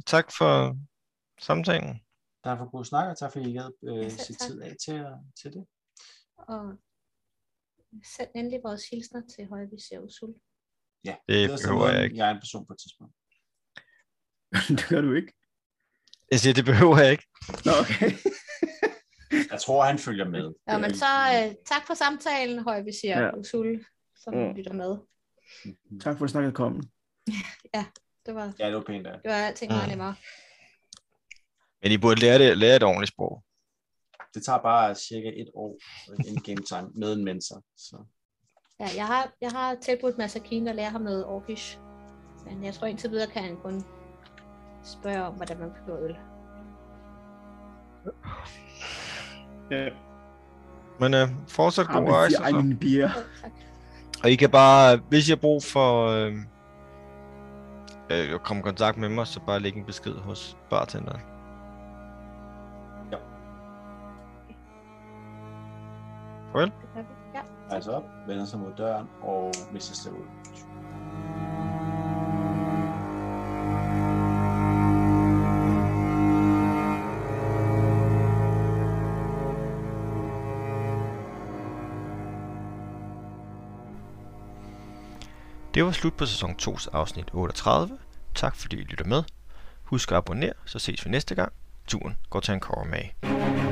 tak for samtalen. Tak for god snak, og tak fordi I gad Ja, øh, tak. tid af til, til det. Og send endelig vores hilsner til Højby Usul. Ja, Det er sådan behøver jeg ikke. Jeg er en person på et tidspunkt. det gør du ikke. Jeg siger, det behøver jeg ikke. Nå, okay. Jeg tror, han følger med. Ja, men så øh, tak for samtalen, Højby Ja. Usul, som Mm. lytter med. Mhm. tak for at snakke kommen. Det var, Ja, det var pænt af. det var alting meget Mm. nemmere. Men I burde lære, det, lære et ordentligt sprog. Det tager bare cirka et år in game time med en mentor. Så. Ja, jeg har, jeg har tilbudt Masakine at lære ham noget Orkish. Men jeg tror indtil videre kan han kun spørge om, hvordan man bygger øl. Ja. Men øh, fortsat god rejse. så. en bier? Ja. Og I kan bare, hvis I har brug for øh, øh, at komme i kontakt med mig, så bare læg en besked hos bartenderen. Farvel. Gør vi. Ja. Rejser op, vender sig mod døren og misser sig ud. Det var slut på sæson 2's afsnit 38. Tak fordi I lytter med. Husk at abonnere, så ses vi næste gang. Turen går til en med.